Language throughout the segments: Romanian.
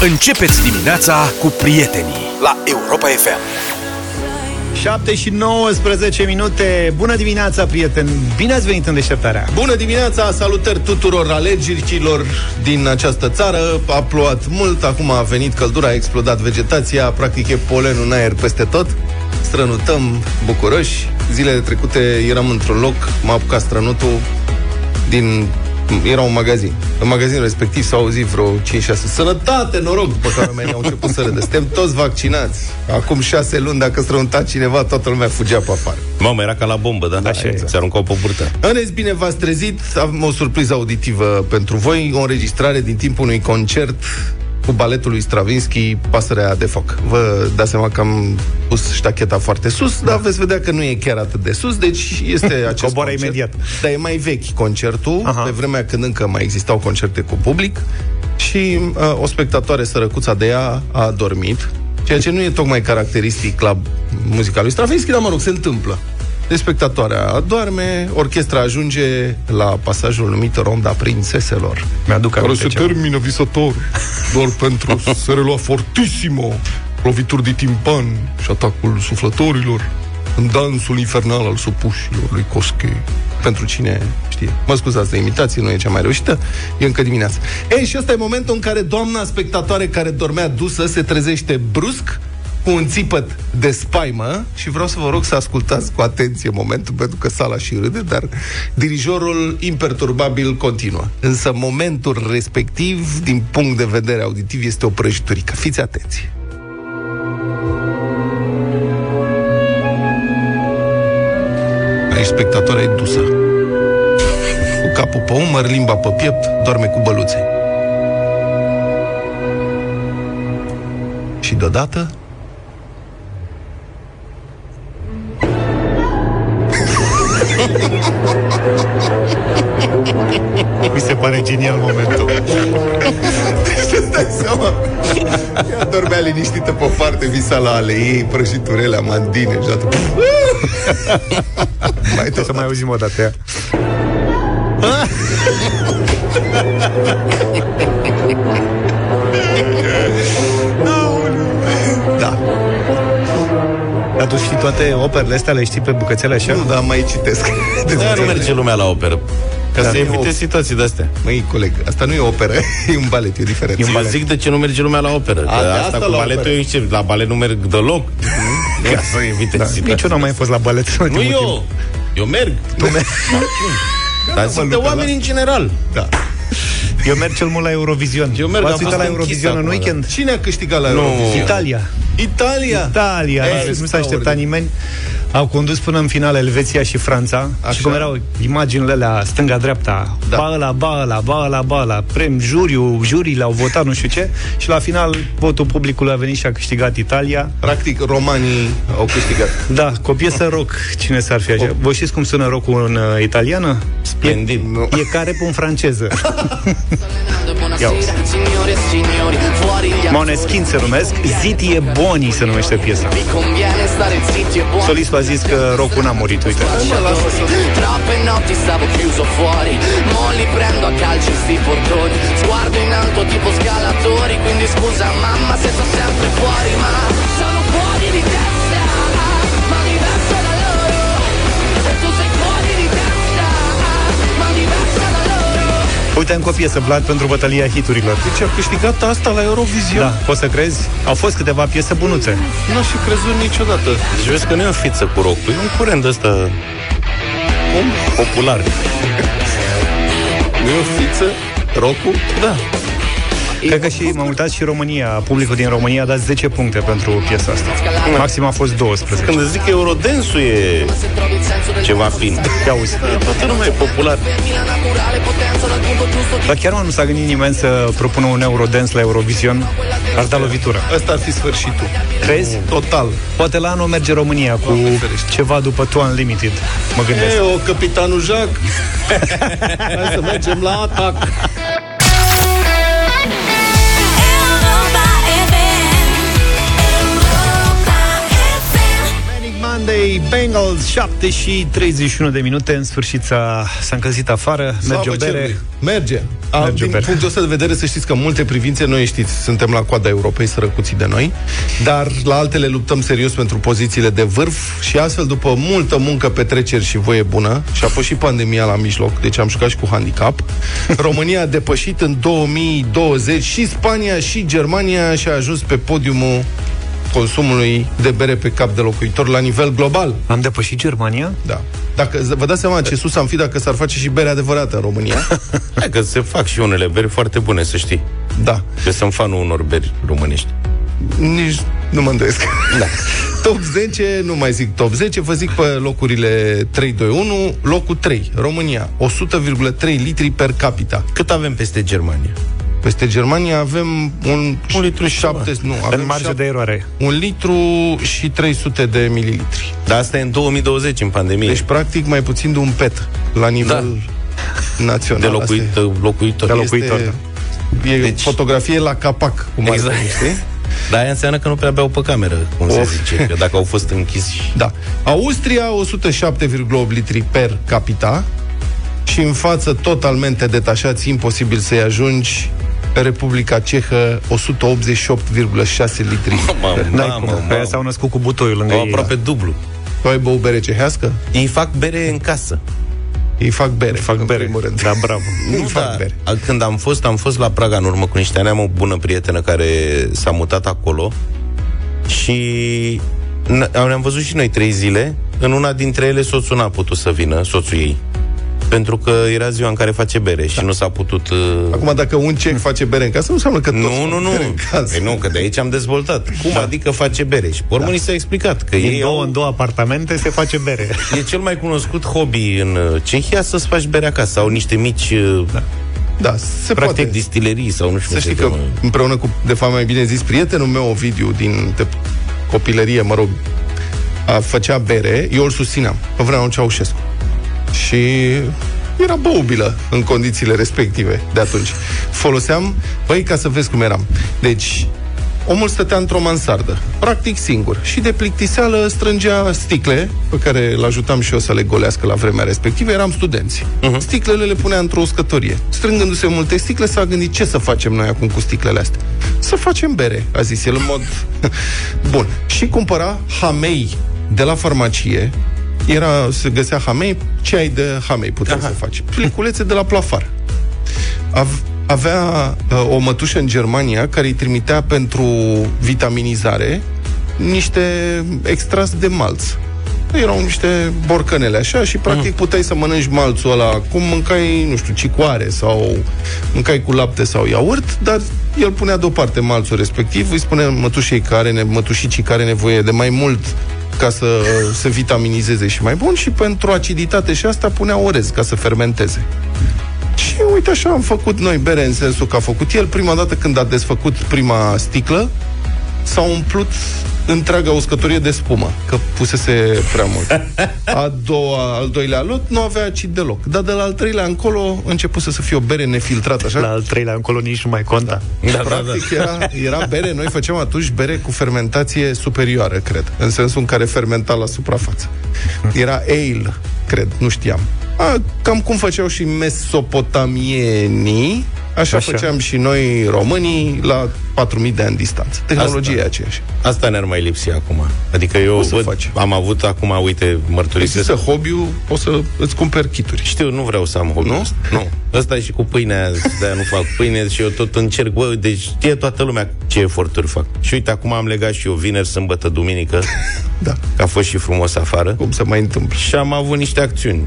Începeți dimineața cu prietenii la Europa FM. 7 și 19 minute. Bună dimineața, prieteni! Bine ați venit în deșteptarea! Bună dimineața, salutări tuturor alegerilor din această țară. A plouat mult, acum a venit căldura, a explodat vegetația, practic e polen în aer peste tot. Strănutăm bucuroși. Zilele trecute eram într-un loc, m-a apucat strănutul din era un magazin. În magazinul respectiv s-au auzit vreo 5-6 Sănătate, noroc, după care oamenii au început să râdă. Suntem toți vaccinați. Acum 6 luni, dacă strănta cineva, toată lumea fugea pe afară. Mamă, era ca la bombă, da? Așa exact. Se aruncau pe burtă. Ănezi, bine v-ați trezit. Avem o surpriză auditivă pentru voi, o înregistrare din timpul unui concert cu baletul lui Stravinsky, Pasărea de foc. Vă dați seama că am pus ștacheta foarte sus, da. dar veți vedea că nu e chiar atât de sus, deci este acest Coboară concert. imediat. Dar e mai vechi concertul, Aha. pe vremea când încă mai existau concerte cu public și uh, o spectatoare sărăcuța de ea a dormit, ceea ce nu e tocmai caracteristic la muzica lui Stravinsky, dar mă rog, se întâmplă. Deci spectatoarea doarme, orchestra ajunge la pasajul numit Ronda Prințeselor. Mi-aduc Care aminte se ceva. termină visător doar pentru să relua fortissimo lovituri de timpan și atacul suflătorilor în dansul infernal al supușilor lui Cosche. Pentru cine știe. Mă scuzați de imitație, nu e cea mai reușită, e încă dimineața. Ei, și ăsta e momentul în care doamna spectatoare care dormea dusă se trezește brusc cu un țipăt de spaimă și vreau să vă rog să ascultați cu atenție momentul, pentru că sala și râde, dar dirijorul imperturbabil continuă. Însă momentul respectiv, din punct de vedere auditiv, este o prăjiturică. Fiți atenți! Aici spectatoarea e dusă. Cu capul pe umăr, limba pe piept, doarme cu băluțe. Și deodată pare genial momentul. Îți dai seama? Ea dormea liniștită pe parte, visa la ale ei, prăjiturele, amandine și atât. mai Trebuie să mai auzim o dată ea. Da. Dar tu știi toate operele astea, le știi pe bucățele așa? Nu, dar mai citesc. Da, nu merge lumea la operă. Ca Da, să e evite o- situații de-astea. Măi, coleg, asta nu e o operă, e un balet, e diferent. E un Eu balet. zic de ce nu merge lumea la operă. Că A, de asta, asta cu la baletul operă. eu ce, la balet nu merg deloc. Ca să evite Da. situații. Nici eu n-am mai fost la balet în Nu ultimul timp. eu. Eu merg. Tu mergi? Dar zic de oameni în general. Da. Eu merg cel mult la Eurovision. Eu merg, am V-ați uitat fost la închis Eurovision în acum, weekend? Cine a câștigat la Nu. Eurovision? Italia. Italia! Italia, Ei, nu s-a extraordinar. așteptat nimeni. Au condus până în final Elveția și Franța. Așa. Și cum erau imaginile alea stânga-dreapta, Da. da. ba ăla, ba ăla, ba ăla, ba ăla, prem, juriu, jurii au votat, nu știu ce. Și la final, votul publicului a venit și a câștigat Italia. Practic, romanii au câștigat. Da, cu o piesă rock, cine s-ar fi așa? Voi știți cum sună rock în uh, italiană? Splendid. Nu. E care în franceză. Buonasera, signore e signori, fuori gli Moneskin se numesc, Ziti e Boni se numește piesa. Vi conviene stare zitti e buoni Solistul a zis că rock n-a murit, uite. Troppe notti stavo chiuso fuori Mo li prendo a calci sti portoni Sguardo in alto tipo scalatori. Quindi scusa mamma se sto sempre fuori Ma sono fuori di testa Uite, încă o piesă, Vlad, pentru bătălia hiturilor. Deci a câștigat asta la Eurovision? Da, poți să crezi? Au fost câteva piese bunuțe. Nu aș fi crezut niciodată. Deci vezi că nu e o fiță cu rocul, e un curent ăsta Cum? popular. Nu e o fiță? Rocu? Da. Cred că și m-am uitat și România, publicul din România a dat 10 puncte pentru piesa asta. Maxim a fost 12. Când îți zic că Eurodensul e Se trovi il senso del ceva fin. Ia uzi. Toată lumea e popular. la naturale potenza dal punto giusto Dar chiar mă, nu s-a gândit nimeni să propună un Eurodance la Eurovision? Ar da lovitură. Ăsta ar fi sfârșitul. Crezi? Total. Poate la anul merge România cu Doamne ferește. ceva după Two Unlimited. Mă gândesc. E, o capitanul Jacques. Hai să mergem la atac. Manic Monday, Bengals, 7 și 31 de minute, în sfârșit s-a, s-a încălzit afară, merge o bere. cerului. Merge. A, Merge o din bere. punctul ăsta de vedere, să știți că în multe privințe, noi știți, suntem la coada Europei, sărăcuții de noi, dar la altele luptăm serios pentru pozițiile de vârf și astfel, după multă muncă, petreceri și voie bună, și a fost și pandemia la mijloc, deci am jucat și cu handicap, România a depășit în 2020 și Spania și Germania și a ajuns pe podiumul consumului de bere pe cap de locuitor la nivel global. Am depășit Germania? Da. Dacă, vă dați seama ce sus am fi dacă s-ar face și bere adevărată în România? Hai că se fac și unele beri foarte bune, să știi. da. Eu sunt fanul unor beri românești. Nici nu mă îndoiesc. Da. top 10, nu mai zic top 10, vă zic pe locurile 3, 2, 1, locul 3, România, 100,3 litri per capita. Cât avem peste Germania? Peste Germania avem un, Un litru și șapte, nu, avem În marjă șap- de eroare. un litru și 300 de mililitri. Dar asta e în 2020, în pandemie. Deci, practic, mai puțin de un pet la nivel național. de Asta locuit, e- locuitor. De locuitor, este, e Deci- fotografie la capac, cum Exact. ar fi, știi? Dar aia înseamnă că nu prea beau pe cameră, cum se Of. zice. Că dacă au fost închiși... Da. Austria, 107,8 litri per capita și în față totalmente detașați, imposibil să-i ajungi, Republica Cehă, 188,6 litri. Mamă, N-ai mamă, cum. Pe aia mamă. s-au născut cu butoiul lângă Au ei. aproape dublu. Tu ai băut bere cehească? Ei fac bere în casă. Ei fac bere. Fac în bere. primul rând. Da, bravo. Nu fac da, bere. a- Când am fost, am fost la Praga în urmă cu niște ani, am o bună prietenă care s-a mutat acolo și n- am văzut și noi trei zile. În una dintre ele soțul n-a putut să vină, soțul ei. Pentru că era ziua în care face bere și nu s-a putut... Uh... Acum, dacă un cec face bere în casă, nu înseamnă că toți Nu, fac nu, nu. bere în casă. Păi nu, că de aici am dezvoltat. Cum da. adică face bere? Și pe urmă ni s-a explicat că Din ei două au... în două apartamente se face bere. E cel mai cunoscut hobby în uh, Cehia să-ți faci bere acasă. Au niște mici, da. Da, se practic, poate. distilerii sau nu știu Să cum știi se că cheamă. împreună cu, de fapt mai bine zis, prietenul meu, Ovidiu, din de copilărie, mă rog, a, făcea bere, eu îl susțineam, pe vremea lui Ceaușescu. Și era băubilă în condițiile respective de atunci. Foloseam, băi, ca să vezi cum eram. Deci, omul stătea într-o mansardă, practic singur, și de plictiseală strângea sticle, pe care îl ajutam și eu să le golească la vremea respectivă, eram studenți. Uh-huh. Sticlele le punea într-o uscătorie. Strângându-se multe sticle, s-a gândit ce să facem noi acum cu sticlele astea. Să facem bere, a zis el în mod... Bun. Și cumpăra hamei de la farmacie, era, se găsea hamei, ce ai de hamei puteai să faci? Pliculețe de la plafar. Av- avea uh, o mătușă în Germania care îi trimitea pentru vitaminizare niște extras de malț. Erau niște borcănele așa și practic puteai să mănânci malțul ăla cum mâncai, nu știu, cicoare sau mâncai cu lapte sau iaurt, dar el punea deoparte malțul respectiv, îi spune mătușei care, ne, mătușicii care are nevoie de mai mult ca să se vitaminizeze și mai bun și pentru aciditate și asta punea orez ca să fermenteze. Și uite așa am făcut noi bere în sensul că a făcut el. Prima dată când a desfăcut prima sticlă, s-a umplut întreaga uscătorie de spumă, că pusese prea mult. A doua, al doilea lot nu avea acid deloc. Dar de la al treilea încolo începuse să fie o bere nefiltrată, așa? La al treilea încolo nici nu mai conta. Da, da, da. Practic era, era bere, noi făceam atunci bere cu fermentație superioară, cred, în sensul în care fermenta la suprafață. Era ale, cred, nu știam. A, cam cum făceau și mesopotamienii, așa, Așa. așa făceam și noi românii la 4000 de ani distanță. Tehnologia Asta. e aceeași. Asta ne-ar mai lipsi acum. Adică eu O să văd, faci. am avut acum, uite, mărturisesc. Există hobby-ul, poți să îți cumperi kituri. Știu, nu vreau să am hobby Nu? Nu. Ăsta e și cu pâinea, de nu fac pâine și eu tot încerc, bă, deci știe toată lumea ce eforturi fac. Și uite, acum am legat și eu vineri, sâmbătă, duminică, Da. că a fost și frumos afară. Cum se mai întâmplă? Și am avut niște acțiuni.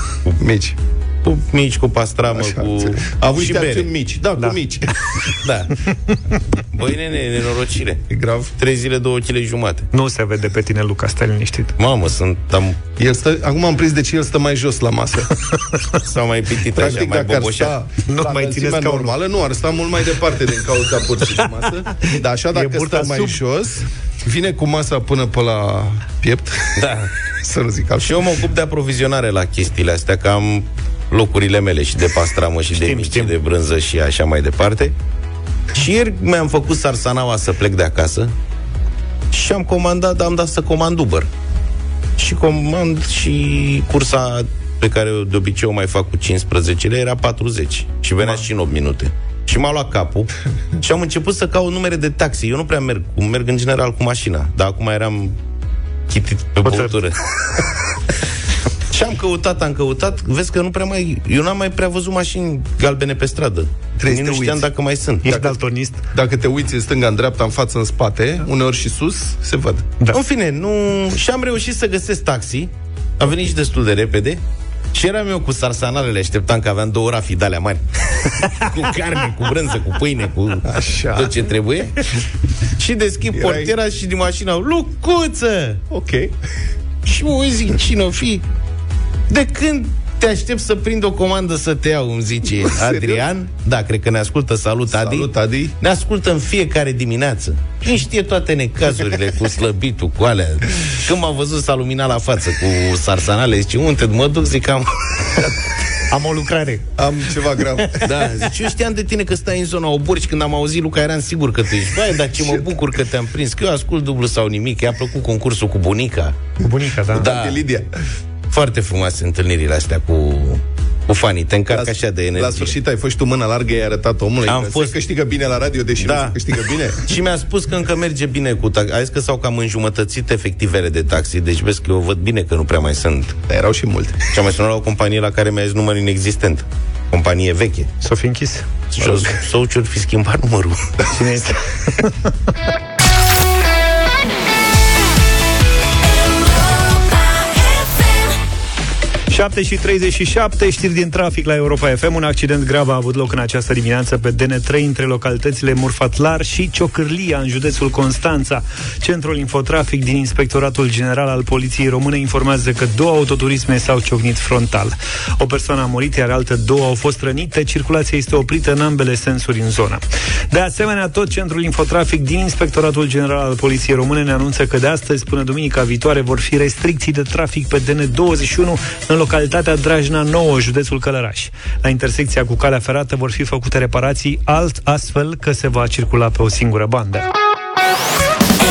Mici. Cu mici, cu pastramă, Așa, cu... înțeleg. A avut și niște bere. acțiuni mici. Da, Da. cu mici. Da. Băi, nene, nenorocire. E grav. Trei zile, două kg jumate. Nu se vede pe tine, Luca, stai liniștit. Mamă, sunt... Am, El stă, acum am prins de ce el stă mai jos la masă. s-au mai pitit așa, Practic, mai dacă ar boboșat. sta Nu la mai înălțimea ține scaunul. normală, nu, ar sta mult mai departe din cauza burții de masă. Dar așa, dacă burta stă mai sub. jos, vine cu masa până pe la piept, Da. să nu zic altfel. Și eu mă ocup de aprovizionare la chestiile astea, că am locurile mele și de pastramă și de Știm, mici, știm. de brânză și așa mai departe. Și ieri mi-am făcut sarsanaua să plec de acasă și am comandat, am dat să comand Uber. și comand și cursa pe care de obicei o mai fac cu 15 lei era 40 și venea și în 8 minute. Și m-a luat capul și am început să caut numere de taxi. Eu nu prea merg, merg în general cu mașina, dar acum eram chitit pe băutură. Și am căutat, am căutat, vezi că nu prea mai... Eu n-am mai prea văzut mașini galbene pe stradă. Trebuie Nici să nu te știam uiți. dacă mai sunt. Ești daltonist? Dacă te uiți în stânga, în dreapta, în față, în spate, uneori și sus, se văd. Da. În fine, nu... Și am reușit să găsesc taxi. A venit și destul de repede. Și eram eu cu sarsanalele, așteptam că aveam două rafii de alea mari. cu carne, cu brânză, cu pâine, cu Așa. tot ce trebuie. și deschid Erai- portiera și din mașină, Lucuță! Ok. Și mă uit, zic, cine o fi? De când te aștept să prind o comandă să te iau, îmi zice Adrian. Da, cred că ne ascultă. Salut, Adi. Salut, Adi. Ne ascultă în fiecare dimineață. Și știe toate necazurile cu slăbitul, cu alea. Când m-a văzut s-a luminat la față cu sarsanale, zice, unde mă duc? Zic, am... Am o lucrare. Am ceva grav. Da, zice, eu știam de tine că stai în zona Obor și când am auzit Luca eram sigur că tu ești. Vai, dar ce mă bucur că te-am prins, că eu ascult dublu sau nimic, i-a plăcut concursul cu bunica. Cu bunica, da. Da. De Lidia. Foarte frumoase întâlnirile astea cu, cu fanii. Te încarcă așa de energie. La sfârșit ai fost tu mâna largă, i-ai arătat omului Am că fost- se câștigă bine la radio, deși Da. nu se câștigă bine. Și mi-a spus că încă merge bine cu taxi. A zis că s-au cam înjumătățit efectivele de taxi. Deci vezi că eu văd bine că nu prea mai sunt. Dar erau și multe. Și am mai sunat la o companie la care mi-a zis număr inexistent. Companie veche. S-o fi închis. Și o sau ce fi schimbat numărul. Cine este? 7 și 37, știri din trafic la Europa FM. Un accident grav a avut loc în această dimineață pe DN3 între localitățile Murfatlar și Ciocârlia, în județul Constanța. Centrul Infotrafic din Inspectoratul General al Poliției Române informează că două autoturisme s-au ciocnit frontal. O persoană a murit, iar alte două au fost rănite. Circulația este oprită în ambele sensuri în zonă. De asemenea, tot Centrul Infotrafic din Inspectoratul General al Poliției Române ne anunță că de astăzi până duminica viitoare vor fi restricții de trafic pe DN21 în localitatea Drajna 9, județul Călăraș. La intersecția cu calea ferată vor fi făcute reparații alt astfel că se va circula pe o singură bandă.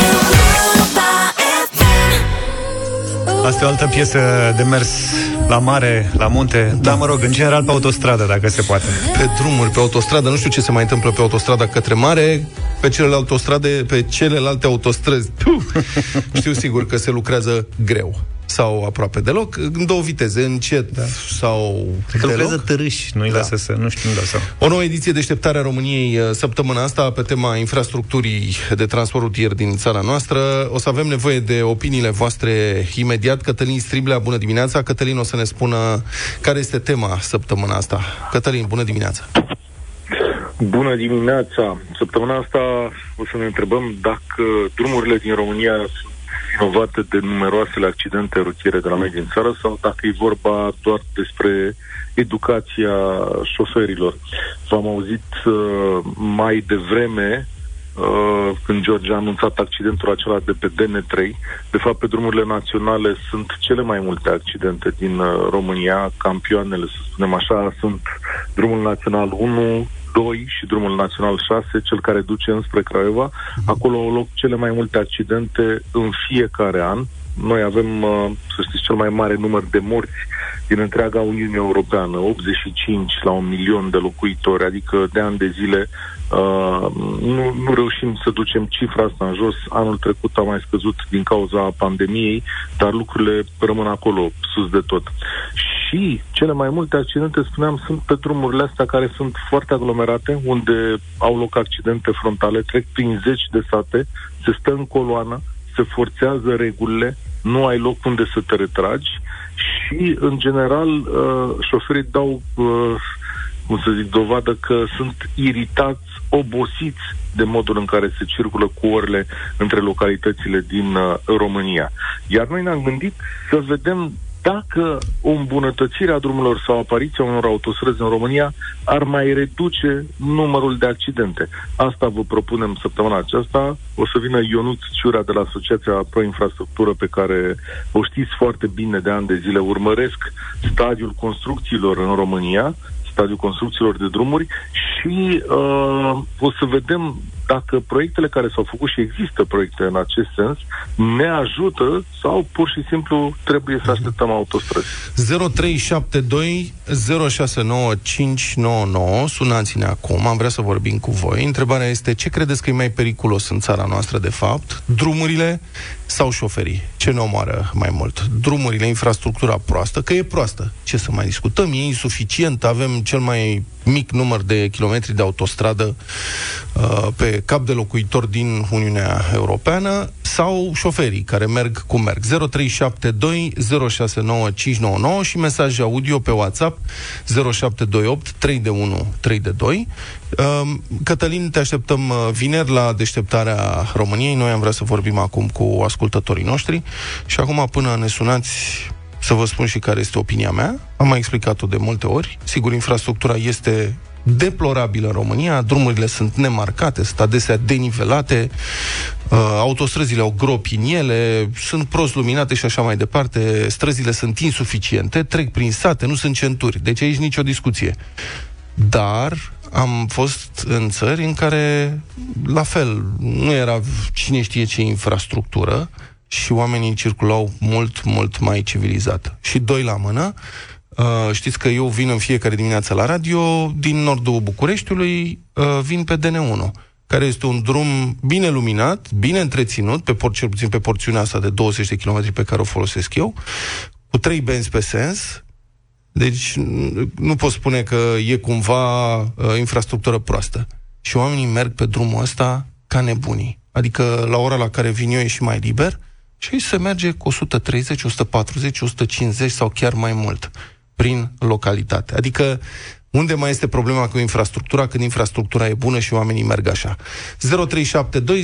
Europa FM. Asta e o altă piesă de mers la mare, la munte, dar mă rog, în general pe autostradă, dacă se poate. Pe drumuri, pe autostradă, nu știu ce se mai întâmplă pe autostrada către mare, pe celelalte autostrade, pe celelalte autostrăzi. Puh, știu sigur că se lucrează greu sau aproape deloc, în două viteze, încet da. sau Că lucrează deloc. târâși, nu-i Da. lasă să, nu știu, nu dau seama. O nouă ediție Deșteptarea României uh, săptămâna asta pe tema infrastructurii de transport rutier din țara noastră. O să avem nevoie de opiniile voastre imediat. Cătălin Striblea, bună dimineața. Cătălin o să ne spună care este tema săptămâna asta. Cătălin, bună dimineața. Bună dimineața! Săptămâna asta o să ne întrebăm dacă drumurile din România sunt vinovate de numeroasele accidente rutiere de la noi din țară sau dacă e vorba doar despre educația șoferilor. V-am auzit uh, mai devreme uh, când George a anunțat accidentul acela de pe DN3. De fapt, pe drumurile naționale sunt cele mai multe accidente din uh, România. Campioanele, să spunem așa, sunt drumul național 1, 2 și drumul național 6, cel care duce înspre Craiova. Acolo au loc cele mai multe accidente în fiecare an. Noi avem, uh, să știți, cel mai mare număr de morți din întreaga Uniune Europeană, 85 la un milion de locuitori, adică de ani de zile uh, nu, nu reușim să ducem cifra asta în jos. Anul trecut a mai scăzut din cauza pandemiei, dar lucrurile rămân acolo, sus de tot. Și cele mai multe accidente, spuneam, sunt pe drumurile astea care sunt foarte aglomerate, unde au loc accidente frontale, trec prin zeci de sate, se stă în coloană, se forțează regulile, nu ai loc unde să te retragi și, în general, uh, șoferii dau, uh, cum să zic, dovadă că sunt iritați, obosiți de modul în care se circulă cu orele între localitățile din uh, România. Iar noi ne-am gândit să vedem dacă o îmbunătățire a drumurilor sau apariția unor autostrăzi în România ar mai reduce numărul de accidente. Asta vă propunem săptămâna aceasta. O să vină Ionuț Ciurea de la Asociația Pro Infrastructură pe care o știți foarte bine de ani de zile. Urmăresc stadiul construcțiilor în România stadiul construcțiilor de drumuri și uh, o să vedem dacă proiectele care s-au făcut și există proiecte în acest sens ne ajută sau pur și simplu trebuie să așteptăm autostrăzi. 0372 069599 Sunați-ne acum, am vrea să vorbim cu voi. Întrebarea este ce credeți că e mai periculos în țara noastră de fapt? Drumurile sau șoferii? Ce ne omoară mai mult? Drumurile, infrastructura proastă, că e proastă. Ce să mai discutăm? E insuficient, avem cel mai mic număr de kilometri de autostradă uh, pe cap de locuitor din Uniunea Europeană sau șoferii care merg cum merg. 0372 069599 și mesaje audio pe WhatsApp 0728 3 de 1 3 de 2. Uh, Cătălin, te așteptăm uh, vineri la deșteptarea României. Noi am vrea să vorbim acum cu ascultătorii noștri și acum până ne sunați să vă spun și care este opinia mea. Am mai explicat-o de multe ori. Sigur, infrastructura este deplorabilă în România, drumurile sunt nemarcate, sunt adesea denivelate, uh, autostrăzile au gropi în ele, sunt prost luminate și așa mai departe, străzile sunt insuficiente, trec prin sate, nu sunt centuri, deci aici nicio discuție. Dar am fost în țări în care, la fel, nu era cine știe ce infrastructură, și oamenii circulau mult, mult mai civilizat. Și doi la mână, uh, știți că eu vin în fiecare dimineață la radio, din nordul Bucureștiului, uh, vin pe DN1 care este un drum bine luminat, bine întreținut, pe por- cel puțin pe porțiunea asta de 20 de km pe care o folosesc eu, cu trei benzi pe sens, deci n- nu pot spune că e cumva uh, infrastructură proastă. Și oamenii merg pe drumul ăsta ca nebunii. Adică la ora la care vin eu e și mai liber și aici se merge cu 130, 140, 150 sau chiar mai mult prin localitate. Adică unde mai este problema cu infrastructura când infrastructura e bună și oamenii merg așa? 0372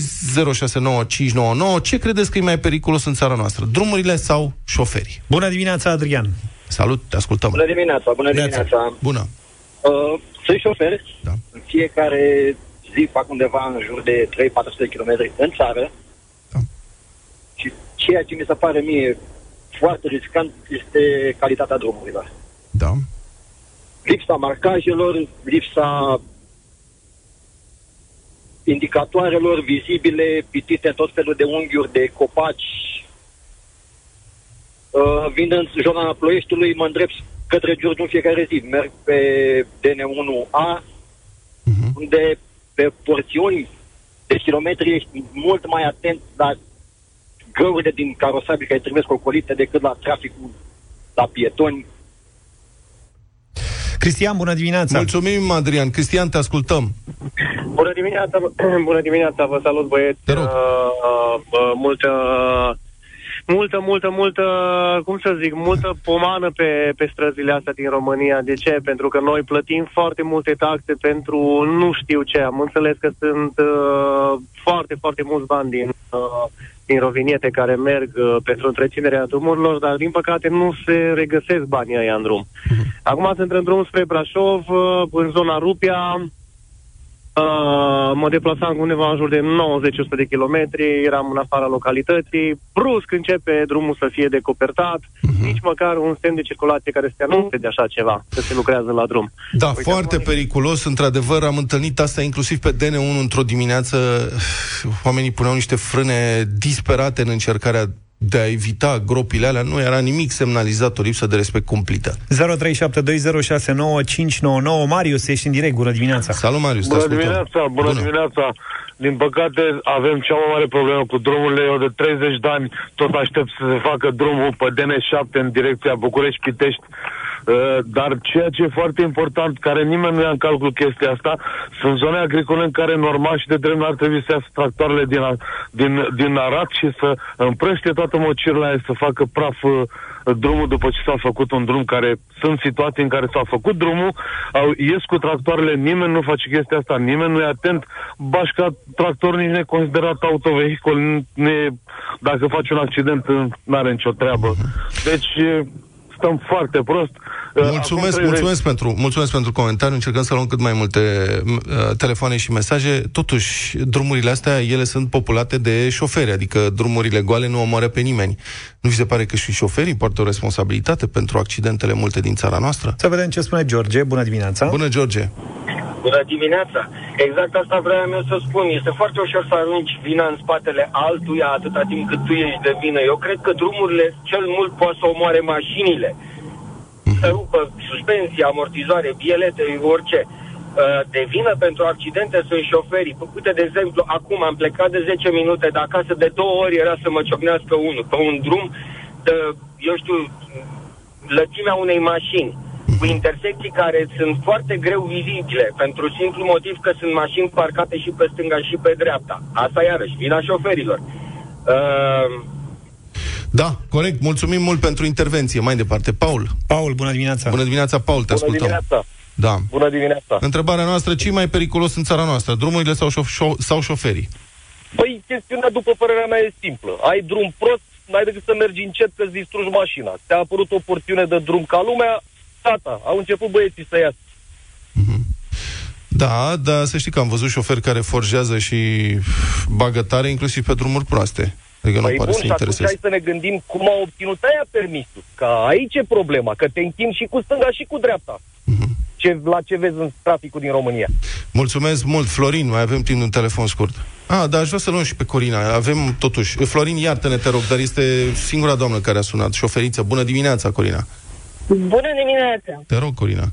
069599 Ce credeți că e mai periculos în țara noastră? Drumurile sau șoferii? Bună dimineața, Adrian! Salut, te ascultăm. Bună dimineața, bună Neața. dimineața. Bună. Uh, sunt șofer. Da. În fiecare zi fac undeva în jur de 3-400 de km în țară. Da. Și ceea ce mi se pare mie foarte riscant este calitatea drumurilor. Da. Lipsa marcajelor, lipsa indicatoarelor vizibile, pitite tot felul de unghiuri de copaci. Uh, vin în zona Ploieștiului, mă îndrept către Giurgiu în fiecare zi. Merg pe DN1A, Mhm. unde pe porțiuni de kilometri ești mult mai atent la găurile din carosabil care trebuie ocolite decât la traficul la pietoni. Cristian, bună dimineața! Mulțumim, Adrian. Cristian, te ascultăm. Bună dimineața, bună dimineața, vă salut băieți. Te rog. Uh, uh, multă, multă, multă, multă, cum să zic, multă pomană pe, pe străzile astea din România. De ce? Pentru că noi plătim foarte multe taxe pentru nu știu ce. Am înțeles că sunt uh, foarte, foarte mulți bani din, uh, din roviniete care merg uh, pentru întreținerea drumurilor, dar din păcate nu se regăsesc banii ăia în drum. Acum sunt în drum spre Brașov, uh, în zona Rupia, Uh, mă deplasam undeva în jur de 90-100 de kilometri, eram în afara localității, brusc începe drumul să fie decopertat, uh-huh. nici măcar un semn de circulație care să te anunțe de așa ceva, că se lucrează la drum. Da, Uite, foarte acum- periculos, într-adevăr, am întâlnit asta inclusiv pe DN1 într-o dimineață. Oamenii puneau niște frâne disperate în încercarea de a evita gropile alea. Nu era nimic semnalizat, o lipsă de respect cumplită. 0372069599 Marius, ești în direct, bună dimineața! Salut, Marius, te Bună ascultăm. dimineața, bună, Bună. dimineața. Din păcate avem cea mai mare problemă cu drumurile. Eu de 30 de ani tot aștept să se facă drumul pe DN7 în direcția București-Pitești. Uh, dar ceea ce e foarte important, care nimeni nu ia în calcul chestia asta, sunt zone agricole în care normal și de drept ar trebui să iasă tractoarele din, a- din, din Arat și să împrăște toată mocirla aia, să facă praf uh, drumul după ce s-a făcut un drum care sunt situații în care s-a făcut drumul, au, ies cu tractoarele, nimeni nu face chestia asta, nimeni nu e atent, bașca tractor nici nu e considerat autovehicul, nu e, dacă faci un accident, nu are nicio treabă. Deci e, stăm foarte prost. Mulțumesc, Acum 30 mulțumesc pentru, mulțumesc pentru comentariu. Încercăm să luăm cât mai multe m, uh, telefoane și mesaje. Totuși, drumurile astea, ele sunt populate de șoferi, adică drumurile goale nu omoară pe nimeni. Nu vi se pare că și șoferii poartă o responsabilitate pentru accidentele multe din țara noastră? Să vedem ce spune George, bună dimineața! Bună, George! Bună dimineața! Exact asta vreau eu să spun. Este foarte ușor să arunci vina în spatele altuia atâta timp cât tu ești de vină. Eu cred că drumurile cel mult poate să omoare mașinile. Să rupă suspensie, amortizoare, bielete, orice. Uh, De vină pentru accidente sunt șoferii. Uite, de exemplu, acum am plecat de 10 minute de acasă, de două ori era să mă ciocnească unul pe un drum de, eu știu, lățimea unei mașini cu intersecții care sunt foarte greu vizibile, pentru simplu motiv că sunt mașini parcate și pe stânga și pe dreapta. Asta iarăși, vina șoferilor. Uh, Da, corect. Mulțumim mult pentru intervenție. Mai departe. Paul. Paul, bună dimineața. Bună dimineața, Paul. Te bună ascultăm. dimineața! Da. Bună dimineața! Întrebarea noastră, ce mai periculos în țara noastră? Drumurile sau, șo- șo- sau șoferii? Păi, chestiunea, după părerea mea, e simplă. Ai drum prost, n-ai decât să mergi încet că-ți distrugi mașina. Ți-a apărut o porțiune de drum ca lumea, gata, au început băieții să iasă. Da, dar să știi că am văzut șoferi care forjează și bagă tare, inclusiv pe drumuri proaste. Adică nu Păi pare bun, să și atunci intereseze. hai să ne gândim cum au obținut aia permisul. Că aici e problema, că te închini și cu stânga și cu dreapta. Ce, la ce vezi în traficul din România. Mulțumesc mult, Florin. Mai avem timp de un telefon scurt. Ah, dar aș vrea să luăm și pe Corina. Avem totuși... Florin, iartă-ne, te rog, dar este singura doamnă care a sunat. Șoferiță. Bună dimineața, Corina. Bună dimineața! Te rog, Corina.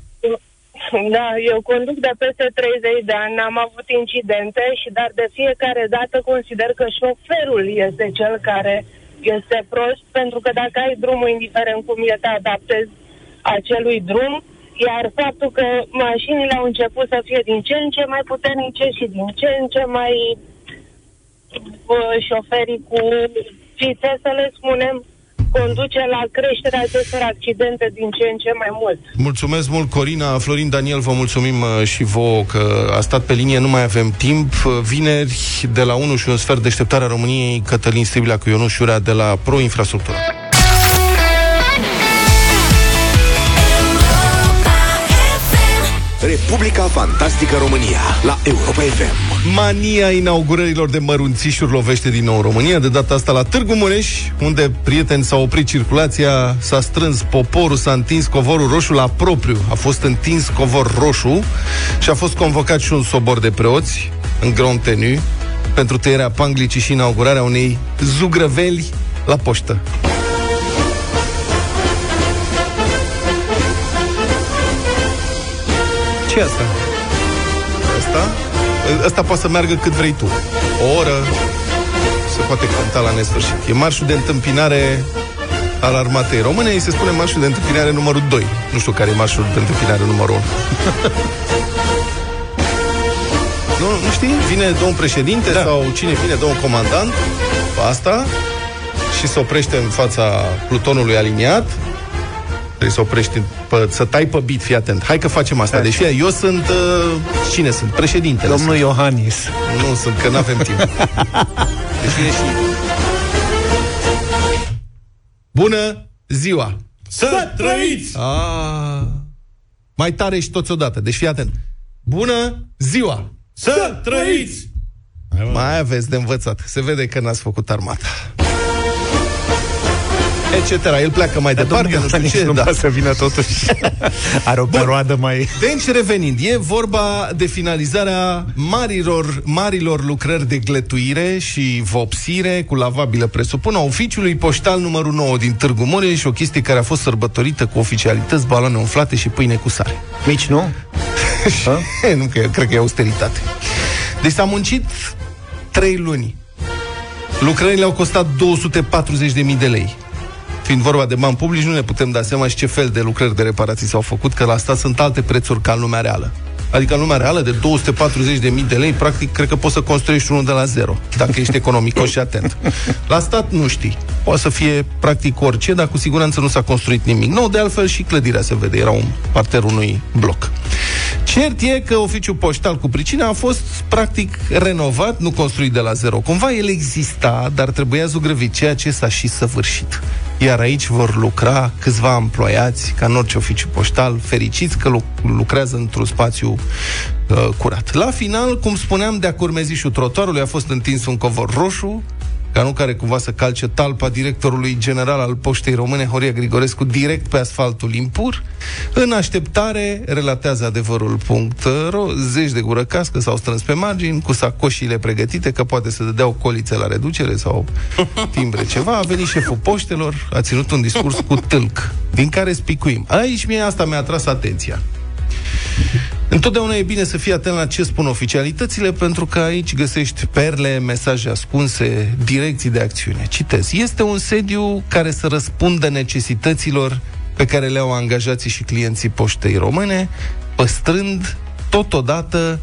Da, eu conduc de peste 30 de ani, am avut incidente și dar de fiecare dată consider că șoferul este cel care este prost, pentru că dacă ai drumul, indiferent cum e, te adaptezi acelui drum, iar faptul că mașinile au început să fie din ce în ce mai puternice și din ce în ce mai uh, șoferii cu fițe, să le spunem, conduce la creșterea acestor accidente din ce în ce mai mult. Mulțumesc mult, Corina. Florin Daniel, vă mulțumim uh, și vouă că a stat pe linie, nu mai avem timp. Uh, Vineri, de la 1 și un sfert, deșteptarea României, Cătălin Stribilea cu Ionuș Iurea de la Pro Infrastructură. Republica Fantastică România la Europa FM. Mania inaugurărilor de mărunțișuri lovește din nou România, de data asta la Târgu Mureș, unde prieteni s-au oprit circulația, s-a strâns poporul, s-a întins covorul roșu la propriu. A fost întins covor roșu și a fost convocat și un sobor de preoți în grand tenu pentru tăierea panglicii și inaugurarea unei zugrăveli la poștă. Ce asta? Asta? Asta poate să meargă cât vrei tu. O oră se poate cânta la nesfârșit. E marșul de întâmpinare al armatei române, îi se spune marșul de întâmpinare numărul 2. Nu știu care e marșul de întâmpinare numărul 1. nu, nu știi? Vine domnul președinte da. sau cine vine, domnul comandant, pe asta, și se oprește în fața plutonului aliniat, Trebuie să oprești, pe, să tai pe bit, fii atent. Hai că facem asta. Deci, fie, eu sunt... Uh, cine sunt? Președintele. Domnul sunt. Iohannis. Nu sunt, că nu avem timp. Deci vine și... Bună ziua! Să trăiți! Ah, mai tare și toți odată. Deci fii atent. Bună ziua! Să trăiți! Mai aveți de învățat. Se vede că n-ați făcut armata. Etc. El pleacă mai departe, nu știu ce. nu da. poate să vină totuși. Are o perioadă mai... Deci, revenind, e vorba de finalizarea marilor, marilor lucrări de gletuire și vopsire cu lavabilă, presupun, a oficiului poștal numărul 9 din Târgu Mureș, o chestie care a fost sărbătorită cu oficialități, baloane umflate și pâine cu sare. Mici, nu? nu, că eu cred că e austeritate. Deci s-a muncit 3 luni. Lucrările au costat 240.000 de lei. Fiind vorba de bani publici, nu ne putem da seama și ce fel de lucrări de reparații s-au făcut, că la asta sunt alte prețuri ca în lumea reală. Adică în lumea reală, de 240.000 de lei, practic, cred că poți să construiești unul de la zero, dacă ești economicos și atent. La stat nu știi. Poate să fie practic orice, dar cu siguranță nu s-a construit nimic nou. De altfel și clădirea se vede, era un parter unui bloc. Cert e că oficiul poștal cu pricina a fost practic renovat, nu construit de la zero. Cumva el exista, dar trebuia zugrăvit, ceea ce s-a și săvârșit. Iar aici vor lucra câțiva emploiați, ca în orice oficiu poștal, fericiți că lu- lucrează într-un spațiu uh, curat. La final, cum spuneam, de-a curmezișul trotuarului a fost întins un covor roșu, ca nu care cumva să calce talpa directorului general al Poștei Române, Horia Grigorescu, direct pe asfaltul impur. În așteptare, relatează adevărul.ro, zeci de gură cască s-au strâns pe margini, cu sacoșile pregătite, că poate să dădeau colițe la reducere sau timbre ceva. A venit șeful poștelor, a ținut un discurs cu tâlc, din care spicuim. Aici mie asta mi-a atras atenția. Întotdeauna e bine să fii atent la ce spun oficialitățile, pentru că aici găsești perle, mesaje ascunse, direcții de acțiune. Citez. Este un sediu care să răspundă necesităților pe care le au angajații și clienții poștei române, păstrând totodată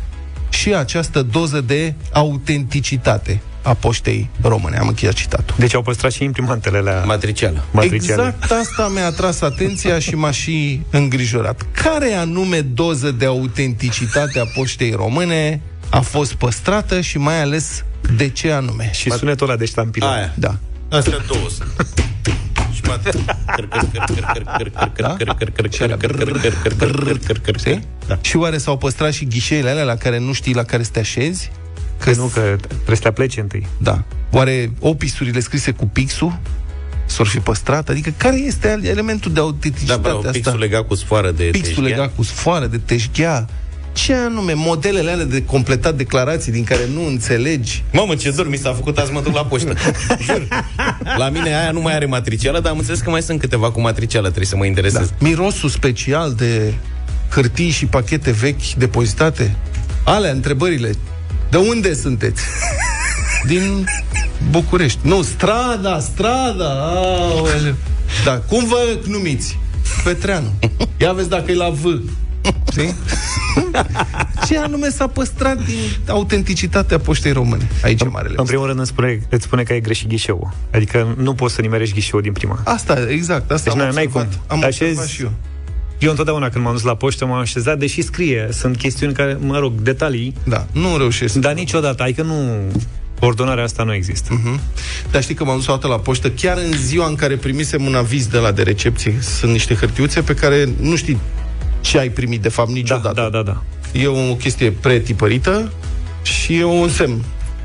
și această doză de autenticitate a poștei române. Am încheiat citatul. Deci au păstrat și imprimantele la Matricială. matriciale. Exact asta mi-a atras atenția și m-a și îngrijorat. Care anume doză de autenticitate a poștei române a fost păstrată și mai ales de ce anume? Și sunetul ăla de ștampilă. Aia. Da. Astea două sunt. Și Știi? Și oare s-au păstrat și ghișeile alea la care nu știi la care să te așezi? Că nu, că trebuie să te aplece întâi. Da. Oare opisurile scrise cu pixul s-or fi păstrat? Adică care este elementul de Da, autenticitate bravo, asta? pixul legat cu sfoară de pixul teșghea. legat cu sfoară de teșghea. Ce anume? Modelele alea de completat declarații din care nu înțelegi. Mamă, ce dor mi s-a făcut azi mă duc la poștă. Jur. La mine aia nu mai are matricială, dar am înțeles că mai sunt câteva cu matricială, trebuie să mă interesez. Da. Mirosul special de hârtii și pachete vechi depozitate? Alea, întrebările. De unde sunteți? Din București. Nu, strada, strada. Aoleu. Da, cum vă numiți? Petreanu. Ia vezi dacă e la V. Știi? Ce anume s-a păstrat din autenticitatea poștei române? Aici e marele. În primul rând îți spune, îți spune că ai greșit ghișeul. Adică nu poți să nimerești ghișeul din prima. Asta, exact, asta Deci am n-ai- n-ai observat. cum. Am Te observat așezi- și eu. Eu întotdeauna când m-am dus la poștă m-am așezat, deși scrie, sunt chestiuni care, mă rog, detalii, Da, nu reușesc. dar niciodată, adică nu, coordonarea asta nu există. Mhm. Dar știi că m-am dus o dată la poștă, chiar în ziua în care primisem un aviz de la de recepție. Sunt niște hârtiuțe pe care nu știi ce ai primit, de fapt, Da, niciodată. da, da, da. E o chestie pretipărită și e un semn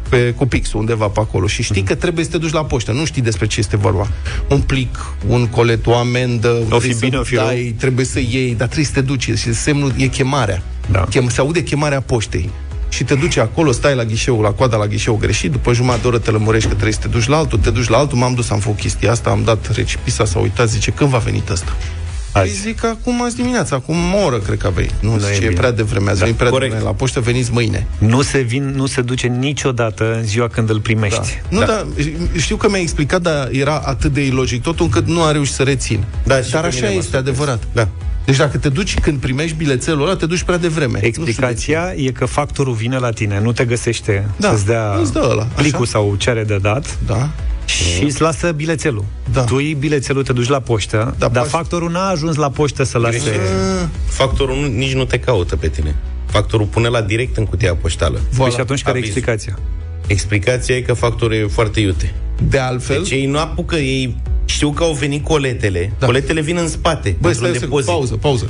pe, cu pixul undeva pe acolo și știi că trebuie să te duci la poștă, nu știi despre ce este vorba. Un plic, un colet, o amendă, O vrei fi bine, să o fi dai, trebuie să iei, dar trebuie să te duci și semnul e chemarea. Da. Chem, se aude chemarea poștei. Și te duci acolo, stai la ghișeu, la coada la ghișeu greșit, după jumătate de oră te lămurești că trebuie să te duci la altul, te duci la altul, m-am dus, am făcut chestia asta, am dat recipisa, s-a uitat, zice, când va veni ăsta? Păi Azi. zic acum azi dimineața, acum o oră cred că a venit. Nu, Nu zice, e e, bine. prea devreme, ați Da, venit prea corect. devreme la poștă, veniți mâine. Nu se, vin, nu se duce niciodată în ziua când îl Da. primești. Nu, dar știu că mi-ai explicat, dar era atât de ilogic totul încât nu a reușit să rețin. Da, și dar pe așa mine mă este, surprins. adevărat. Da. Deci dacă te duci când primești bilețelul ăla, te duci prea devreme. Explicația e că factorul vine la tine, nu te găsește Da, să-ți dea îți dă ăla, așa. plicul sau ce are de dat Nu știu de ce. Da. Și îți lasă bilețelul. Da. Tu iei bilețelul, te duci la poștă, Da, dar pas- factorul n-a ajuns la poștă să lase... Ah, Factorul nu, nici nu te caută pe tine. Factorul pune la direct în cutia poștală. Păi voilà. și atunci care e Aviz. explicația? Explicația e că factorul e foarte iute. De altfel, Deci ei nu apucă, ei știu că au venit coletele. Da. Coletele vin în spate, băi, într-un stai o secundă, depozit. pauză, pauză.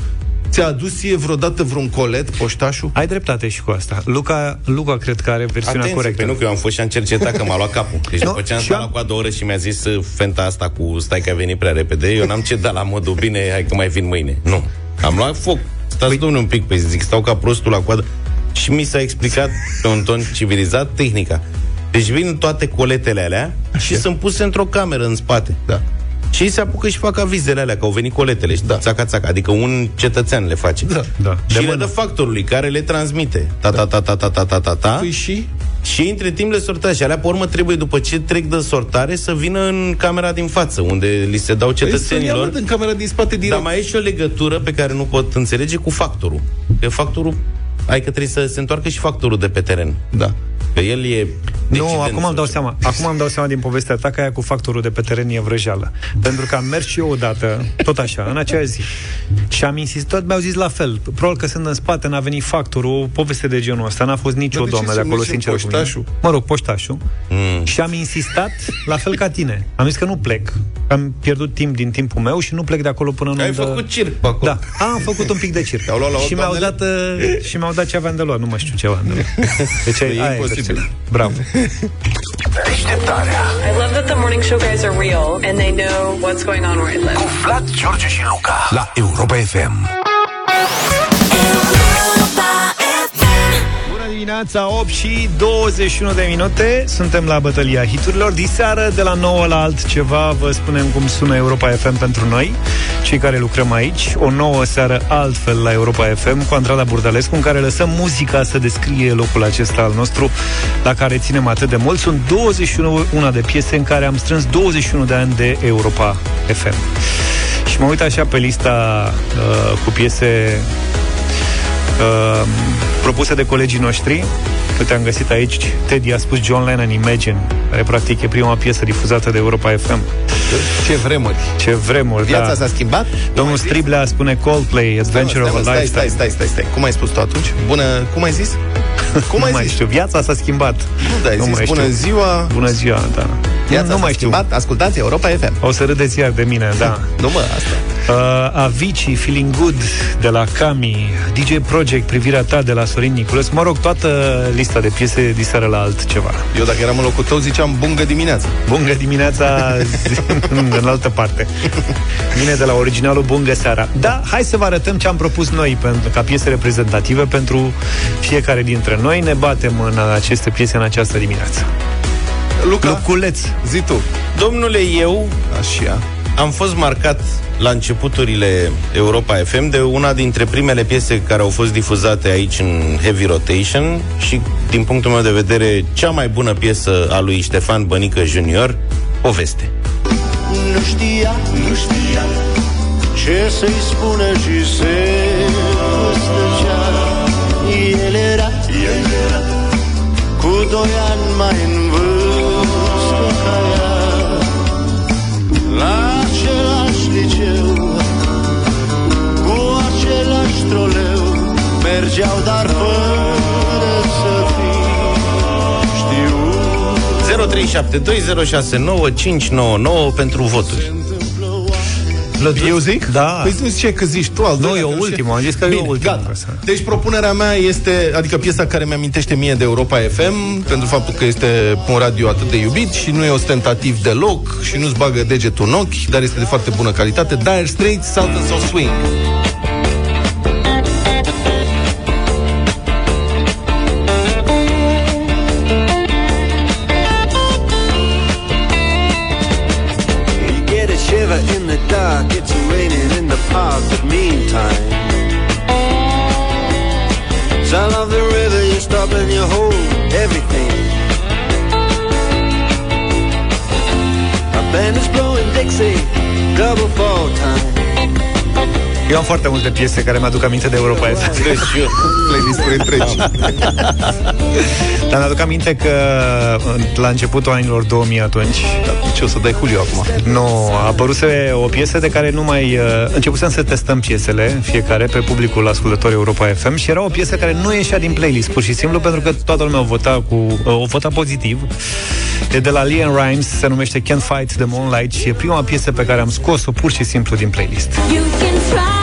Ți-a adus ție vreodată vreun colet, poștașul? Ai dreptate și cu asta. Luca, Luca cred că are versiunea Atenție, corectă. pe nu că eu am fost și am cercetat că m-a luat capul. Deci Nu, după ce am și stat am- la coadă o oră și mi-a zis uh, fenta asta cu stai că a venit prea repede, eu n-am cedat la modul bine, hai că mai vin mâine. Nu. Am luat foc. Stați păi... domnule un pic, păi zic, stau ca prostul la coadă. Și mi s-a explicat pe un ton civilizat tehnica. Deci vin toate coletele alea și sunt puse într-o cameră în spate. Da. Și ei se apucă și fac avizele alea, că au venit coletele și da. țaca, țaca, adică un cetățean le face. Da. Da. Și De le mână. dă factorului care le transmite. Ta, ta, ta, ta, ta, ta, ta, ta, ta. Păi și? Și ei între timp le sortează și alea, pe urmă, trebuie, după ce trec de sortare, să vină în camera din față, unde li se dau Păi să ia cetățenilor. mă, în camera din spate direct. Dar mai e și o legătură pe care nu pot înțelege cu factorul. Că factorul, ai că trebuie să se întoarcă și factorul de pe teren. Da. Că el e Nu, decident acum îmi dau sau seama. Acum îmi dau seama din povestea ta că aia cu factorul de pe teren e vrăjeală. Pentru că am mers și eu odată, tot așa, în aceeași zi. Și am insistat, mi-au zis la fel. Probabil că sunt în spate, n-a venit factorul, o poveste de genul ăsta. N-a fost nicio Dar de ce doamnă să de acolo, mergem sincer. cu mine. poștașul? Mă rog, poștașul. Mm. Și am insistat la fel ca tine. Am zis că nu plec. Am pierdut timp din timpul meu și nu plec de acolo până nu Ai îmi dă- făcut circ pe acolo. Da, am făcut un pic de circ. Te-au luat la și mi-au doamnele? dat, uh, și mi-au dat ce aveam de luat, nu mai știu ce aveam de luat. Deci E aia imposibil. excepțional. Bravo. Deșteptarea I love that the morning show guys are real and they know what's going on where I live. Vlad, George și Luca La Europa FM Bună dimineața, 8 și 21 de minute. Suntem la bătălia hiturilor. Diseară de la 9 la altceva Vă spunem cum sună Europa FM pentru noi Cei care lucrăm aici. O nouă seară altfel la Europa FM Cu Andrada Burdalescu În care lăsăm muzica să descrie locul acesta al nostru La care ținem atât de mult. Sunt 21 una de piese în care am strâns 21 de ani de Europa FM Și mă uit așa pe lista uh, Cu piese uh, propuse de colegii noștri. Uite, am găsit aici, Teddy a spus John Lennon Imagine, care practic e prima piesă difuzată de Europa FM. Ce vremuri. Ce vremuri, Viața da. s-a schimbat? Domnul Striblea spune Coldplay, Adventure Stai, mă, of a stai, Lifetime. stai, stai, stai, stai. Cum ai spus tu atunci? Bună, cum ai zis? Cum nu ai mai zis? știu, viața s-a schimbat. Nu, da, ai Nu zis mai bună știu. ziua. Bună ziua, da. Viața nu s-a mai știu. schimbat. Ascultați Europa FM. O să râdeți iar de mine, da. Nu mă, asta. Uh, Avicii, Feeling Good de la Cami, DJ Project, Privirea ta de la Sorin Niculescu, mă rog, toată lista de piese diseară la altceva. Eu dacă eram în locul tău ziceam bungă dimineața. Bungă dimineața în altă parte. Vine de la originalul Bungă seara. Da, hai să vă arătăm ce am propus noi pentru, ca piese reprezentative pentru fiecare dintre noi. Ne batem în aceste piese în această dimineață. Luca, Luculeț. zi tu. Domnule, eu Așa. am fost marcat la începuturile Europa FM de una dintre primele piese care au fost difuzate aici în Heavy Rotation și, din punctul meu de vedere, cea mai bună piesă a lui Ștefan Bănică Junior, Poveste. Nu știa, nu știa Ce să-i spună și se doi ani mai în vârstă ca ea La același liceu Cu același troleu Mergeau dar fără să fi știut 0372069599 pentru voturi. Eu zic? Da. Păi nu zice că zici tu al Nu, doilea, eu că nu știu. ultimul, am zis că eu Bine, ultimul. Gata. Deci propunerea mea este, adică piesa care mi-amintește mie de Europa FM, pentru faptul că este un radio atât de iubit și nu e ostentativ deloc și nu-ți bagă degetul în ochi, dar este de foarte bună calitate. Dire Straits, Sultans of Swing. Eu am foarte multe piese care mi-aduc aminte de Europa FM. Deci eu, Playlist-uri întregi. Dar mi-aduc aminte că la începutul anilor 2000 atunci Ce o să dai Julio acum? Nu, a apăruse o piesă de care nu mai... Uh, începusem să testăm piesele, fiecare, pe publicul ascultător Europa FM și era o piesă care nu ieșea din playlist, pur și simplu, pentru că toată lumea o vota, cu, uh, o vota pozitiv. E de la Leon Rimes, se numește Can't Fight the Moonlight și e prima piesă pe care am scos-o pur și simplu din playlist. You can try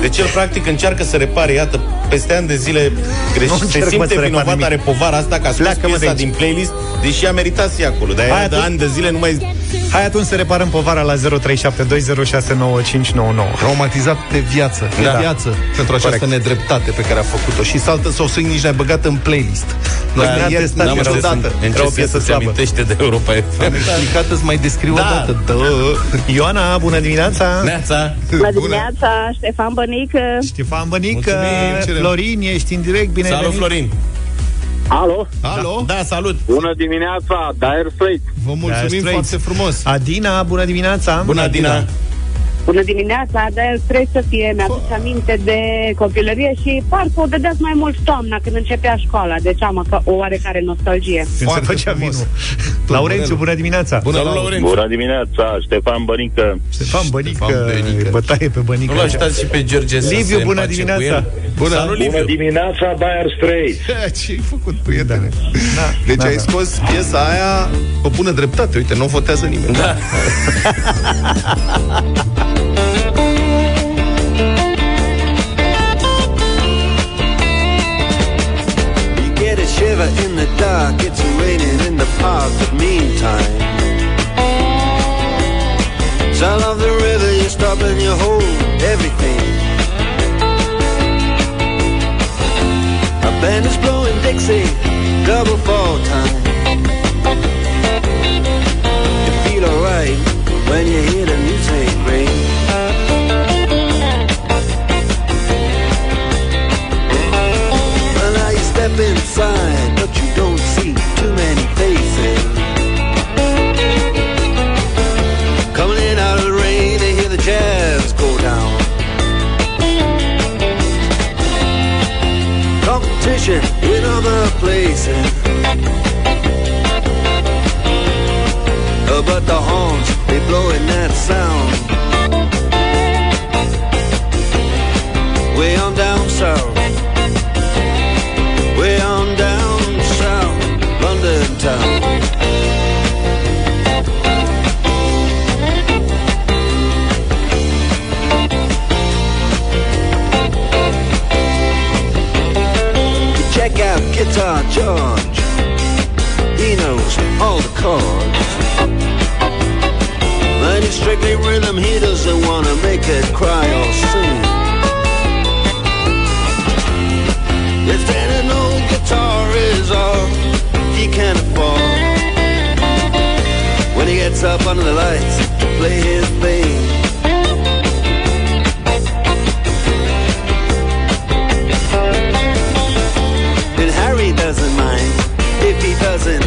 Deci el practic încearcă să repare, iată, peste ani de zile greșit, Nu se încerc, mă, simte să repar vinovat, nimic. are povara asta ca scos Pleacă, mă, de piesa aici. din playlist, deși a meritat să ia acolo. Dar Hai aia de atunci. ani de zile nu mai... Hai atunci să reparăm povara la 0372069599. Traumatizat de viață, de Da. viață, pentru această Corect. nedreptate pe care a făcut-o. Și Sultans of Swing nici n-ai băgat în playlist. Noi Da, ne-a ieri testat n-am era știut odată. În Era o ce piesă sens se slabă. amintește de Europa FM? Am explicat, îți mai descriu Da. o dată. Da. Ioana, bună dimineața! Neața! Bună dimineața, Ștefan Bănică. Ștefan Bănică, Mulțumim, cerem. Florin, ești în direct, bine Salut, Florin! Alo? Alo? Da, salut! Bună dimineața, Dire Straits. Vă mulțumim Straits. foarte frumos. Adina, bună dimineața! Bună, Adina! Bună dimineața, dar trebuie să fie, mi-aduc aminte de copilărie și parcă o dădeați mai mult toamna când începea școala, deci am că o oarecare nostalgie. Când se făcea vinul. Laurențiu, bună dimineața! Bună, Laurențiu! Bună dimineața, Ștefan Bănică. Ștefan Bănică, bătaie pe Bănică. Nu-l ajutați și pe George să Liviu, se bună împace cu dimineața! el? Bună, Salut, Liviu! dimineața, Bayer Straight. Ce-ai făcut, prietene? Da. Deci Da, ai da. scos piesa aia pe bună dreptate. Uite, nu votează nimeni. Da. dark, it's raining in the park, but meantime. Sound of the river, you stop and you hold everything. A band is blowing Dixie, double fall time. You feel alright when you hear the music ring. Well, now you step inside, but you don't but the horns, they blowing that sound. Way on down south. Way on down south, London town. Check out Guitar George. He knows all the chords. Strictly rhythm, he doesn't wanna make it cry or sing. If then an old guitar is all he can afford When he gets up under the lights to play his thing And Harry doesn't mind if he doesn't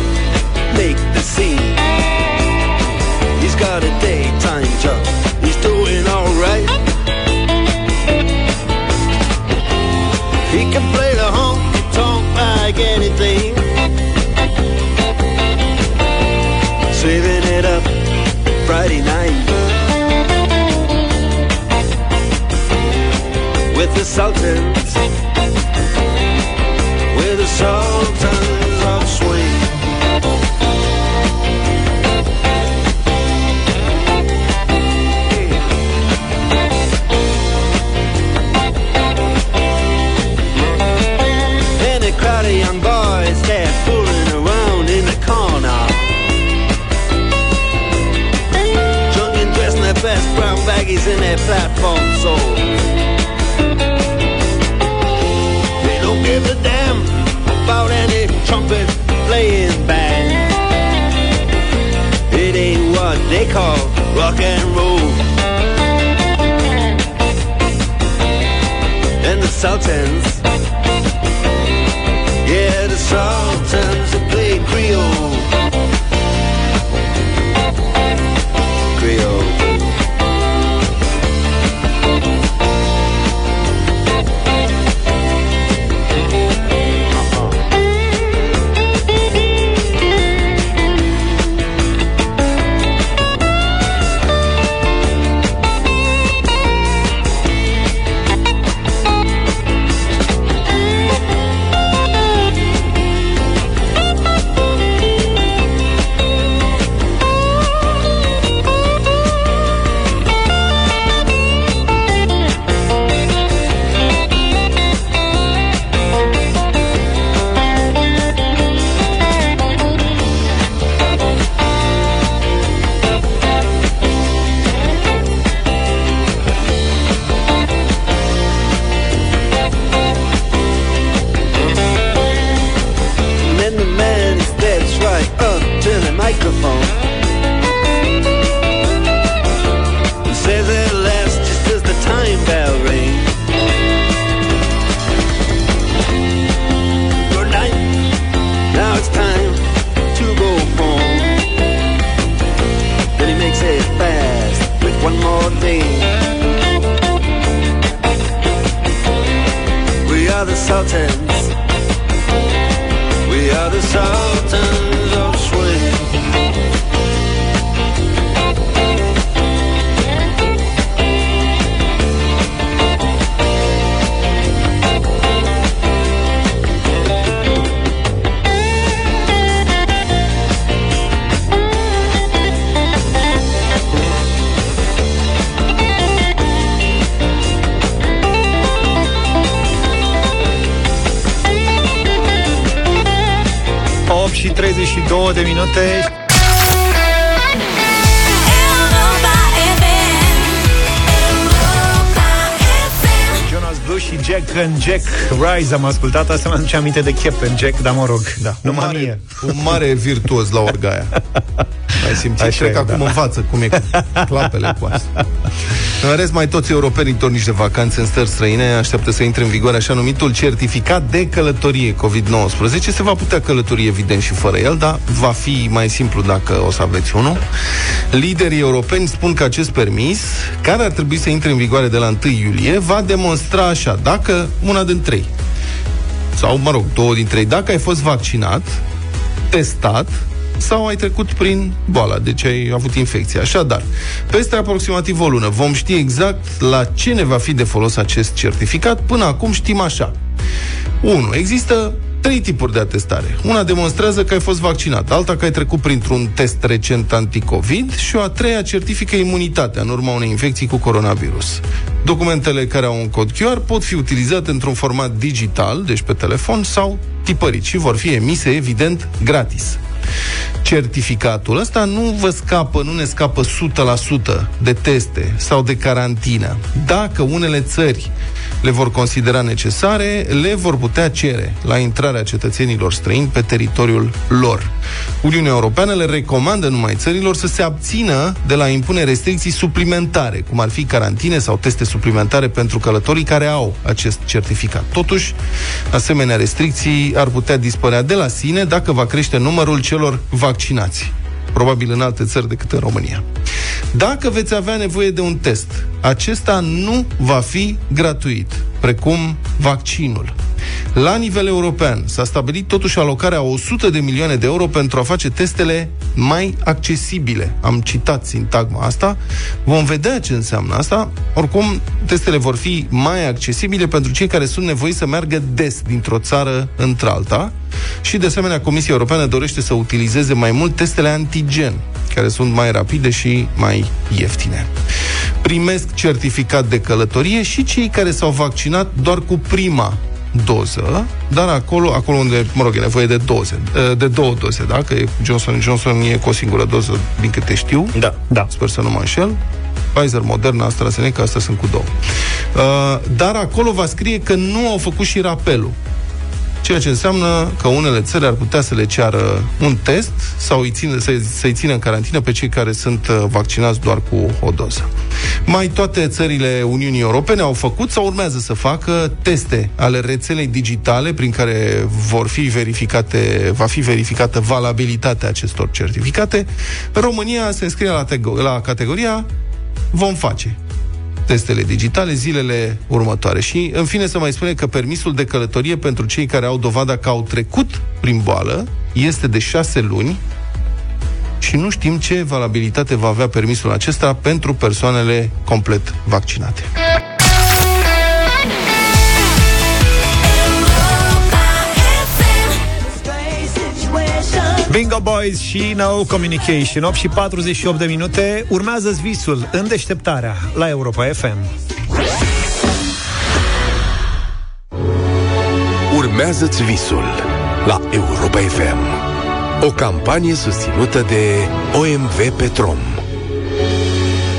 the Sultans, with the Sultans of Swing. And a crowd of young boys, they're fooling around in the corner. Drunk and dressed in their best brown baggies in their platform call rock and roll. And the Sultans yeah, the Sultans that play Creole. Creole. Rise Am ascultat, asta mi aduce aminte de Cap and Jack, dar mă rog, da, numai mare, mie. Un mare virtuos la orgaia. Ai simțit? Așa Cred e, că acum da. învață cum e cu clapele cu asta. În rest, mai toți europenii tornici de vacanțe în stări străine așteaptă să intre în vigoare așa numitul certificat de călătorie COVID-19. Se va putea călători, evident, și fără el, dar va fi mai simplu dacă o să aveți unul. Liderii europeni spun că acest permis, care ar trebui să intre în vigoare de la 1 iulie, va demonstra așa, dacă una din trei, sau, mă rog, două dintre ei, dacă ai fost vaccinat, testat sau ai trecut prin boala, deci ai avut infecție. Așadar, peste aproximativ o lună vom ști exact la ce ne va fi de folos acest certificat. Până acum știm așa. 1. Există trei tipuri de atestare. Una demonstrează că ai fost vaccinat, alta că ai trecut printr-un test recent anticovid și o a treia certifică imunitatea în urma unei infecții cu coronavirus. Documentele care au un cod QR pot fi utilizate într-un format digital, deci pe telefon, sau tipărit și vor fi emise, evident, gratis certificatul ăsta nu vă scapă, nu ne scapă 100% de teste sau de carantină. Dacă unele țări le vor considera necesare, le vor putea cere la intrarea cetățenilor străini pe teritoriul lor. Uniunea Europeană le recomandă numai țărilor să se abțină de la a impune restricții suplimentare, cum ar fi carantine sau teste suplimentare pentru călătorii care au acest certificat. Totuși, asemenea restricții ar putea dispărea de la sine dacă va crește numărul celor vaccinați probabil în alte țări decât în România. Dacă veți avea nevoie de un test, acesta nu va fi gratuit, precum vaccinul. La nivel european s-a stabilit totuși alocarea a 100 de milioane de euro pentru a face testele mai accesibile. Am citat sintagma asta. Vom vedea ce înseamnă asta. Oricum, testele vor fi mai accesibile pentru cei care sunt nevoiți să meargă des dintr-o țară într-alta. Și, de asemenea, Comisia Europeană dorește să utilizeze mai mult testele antigen, care sunt mai rapide și mai ieftine. Primesc certificat de călătorie și cei care s-au vaccinat doar cu prima doză, dar acolo, acolo unde, mă rog, e nevoie de doze, de două doze, da? Că Johnson Johnson e cu o singură doză, din câte știu. Da. Da. Sper să nu mă înșel. Pfizer, Moderna, AstraZeneca, astea sunt cu două. Uh, dar acolo va scrie că nu au făcut și rapelul. Ceea ce înseamnă că unele țări ar putea să le ceară un test sau îi ține, să, să-i țină în carantină pe cei care sunt uh, vaccinați doar cu o doză. Mai toate țările Uniunii Europene au făcut sau urmează să facă teste ale rețelei digitale prin care vor fi verificate, va fi verificată valabilitatea acestor certificate. România se înscrie la, tego- la categoria vom face testele digitale zilele următoare. Și, în fine, să mai spune că permisul de călătorie pentru cei care au dovada că au trecut prin boală este de șase luni și nu știm ce valabilitate va avea permisul acesta pentru persoanele complet vaccinate. Bingo Boys și No Communication 8 și 48 de minute Urmează visul în deșteptarea La Europa FM Urmează-ți visul la Europa FM. O campanie susținută de OMV Petrom.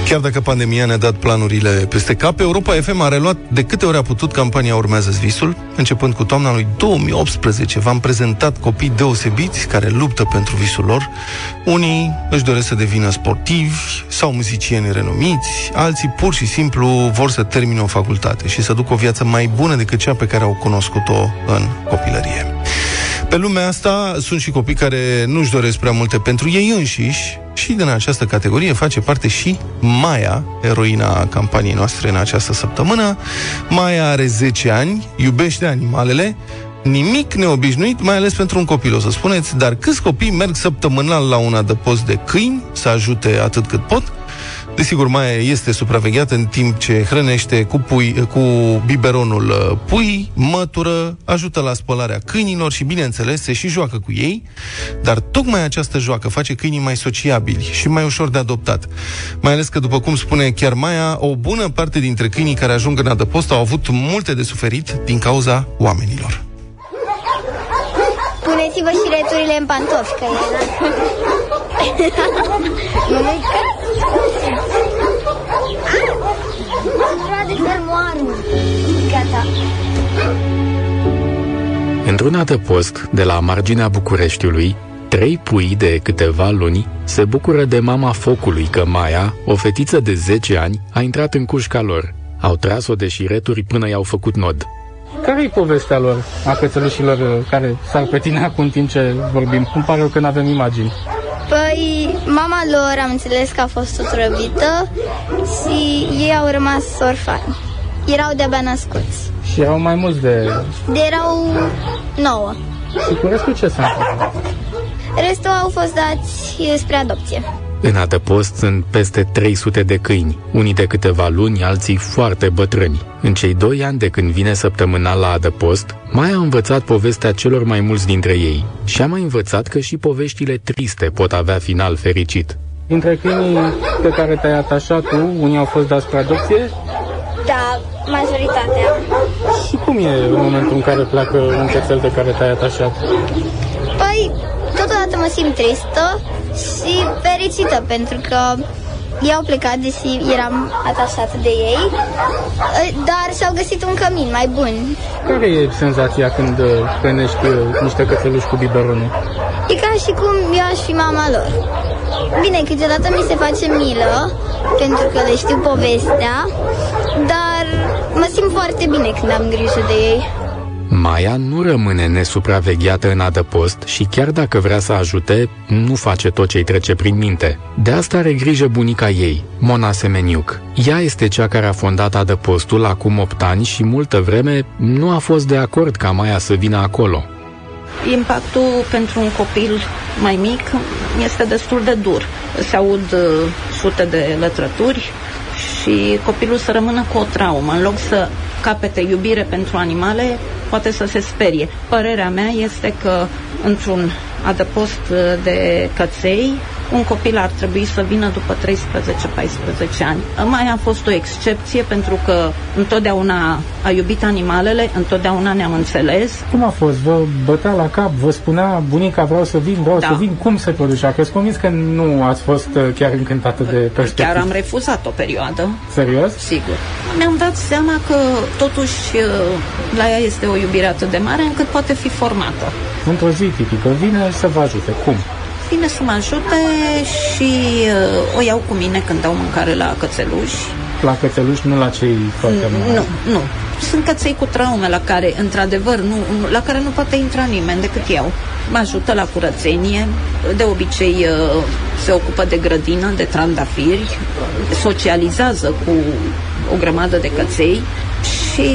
Chiar dacă pandemia ne-a dat planurile peste cap, Europa FM a reluat de câte ori a putut campania urmează visul. Începând cu toamna lui 2018, v-am prezentat copii deosebiți care luptă pentru visul lor. Unii își doresc să devină sportivi sau muzicieni renumiți, alții pur și simplu vor să termine o facultate și să ducă o viață mai bună decât cea pe care au cunoscut-o în copilărie. Pe lumea asta sunt și copii care nu-și doresc prea multe pentru ei înșiși, Și din această categorie face parte și Maia, eroina campaniei noastre în această săptămână. Maia are 10 ani, iubește animalele, nimic neobișnuit, mai ales pentru un copil, o să spuneți, dar câți copii merg săptămânal la un adăpost de câini să ajute atât cât pot? Desigur, Maia este supravegheată în timp ce hrănește cu, pui, cu biberonul uh, pui, mătură, ajută la spălarea câinilor și, bineînțeles, se și joacă cu ei, dar tocmai această joacă face câinii mai sociabili și mai ușor de adoptat. Mai ales că, după cum spune chiar Maia, o bună parte dintre câinii care ajung în adăpost au avut multe de suferit din cauza oamenilor. Puneți-vă și returile în pantofi, că e... nu nu de fermoară. Gata. Într-un adăpost de la marginea Bucureștiului, trei pui de câteva luni se bucură de mama focului că Maia, o fetiță de 10 ani, a intrat în cușca lor. Au tras-o de șireturi până i-au făcut nod. Care e povestea lor, a cățelușilor uh, care s-ar pe tine acum în timp ce vorbim? Îmi pare rău că nu avem imagini. Păi, mama lor am înțeles că a fost otrăvită și ei au rămas orfani. Erau de-abia născuți. Și erau mai mulți de... De erau nouă. Și cu restul ce s-a întâmplat? Restul au fost dați eh, spre adopție. În adăpost sunt peste 300 de câini, unii de câteva luni, alții foarte bătrâni. În cei doi ani de când vine săptămânal la adăpost, mai a învățat povestea celor mai mulți dintre ei și a mai învățat că și poveștile triste pot avea final fericit. Dintre câinii pe care te-ai atașat tu, unii au fost dați spre adopție? Da, majoritatea. Și cum e în momentul în care pleacă un cățel de care te-ai atașat? Păi, totodată mă simt tristă și fericită pentru că ei au plecat, deși eram atașată de ei, eh, dar și-au găsit un cămin mai bun. Care e senzația când uh, hrănești uh, niște cățeluși cu biberonul? E ca și cum eu aș fi mama lor. Bine, câteodată mi se face milă, pentru că le știu povestea, dar mă simt foarte bine când am grijă de ei. Maia nu rămâne nesupravegheată în adăpost și chiar dacă vrea să ajute, nu face tot ce îi trece prin minte. De asta are grijă bunica ei, Mona Semeniuc. Ea este cea care a fondat adăpostul acum 8 ani și multă vreme nu a fost de acord ca Maia să vină acolo. Impactul pentru un copil mai mic este destul de dur. Se aud uh, sute de lătrături și copilul să rămână cu o traumă. În loc să capete iubire pentru animale, poate să se sperie. Părerea mea este că într-un adăpost uh, de căței, un copil ar trebui să vină după 13-14 ani. Mai a fost o excepție pentru că întotdeauna a iubit animalele, întotdeauna ne-am înțeles. Cum a fost? Vă bătea la cap? Vă spunea bunica vreau să vin, vreau Da. să vin? Cum se producea? Că sunt convins că nu ați fost uh, chiar încântată de perspectivă. Chiar am refuzat o perioadă. Serios? Sigur. Mi-am dat seama că totuși uh, la ea este o iubire atât de mare încât poate fi formată. Într-o zi tipică vine să vă ajute. Cum? Vine să mă ajute și uh, o iau cu mine când dau mâncare la cățeluși. La cățeluși, nu la cei foarte mari. Nu, nu. Sunt căței cu traume la care, într-adevăr, nu, nu- la care nu poate intra nimeni decât eu. Mă ajută la curățenie, de obicei uh, se ocupă de grădină, de trandafiri, socializează cu o grămadă de căței și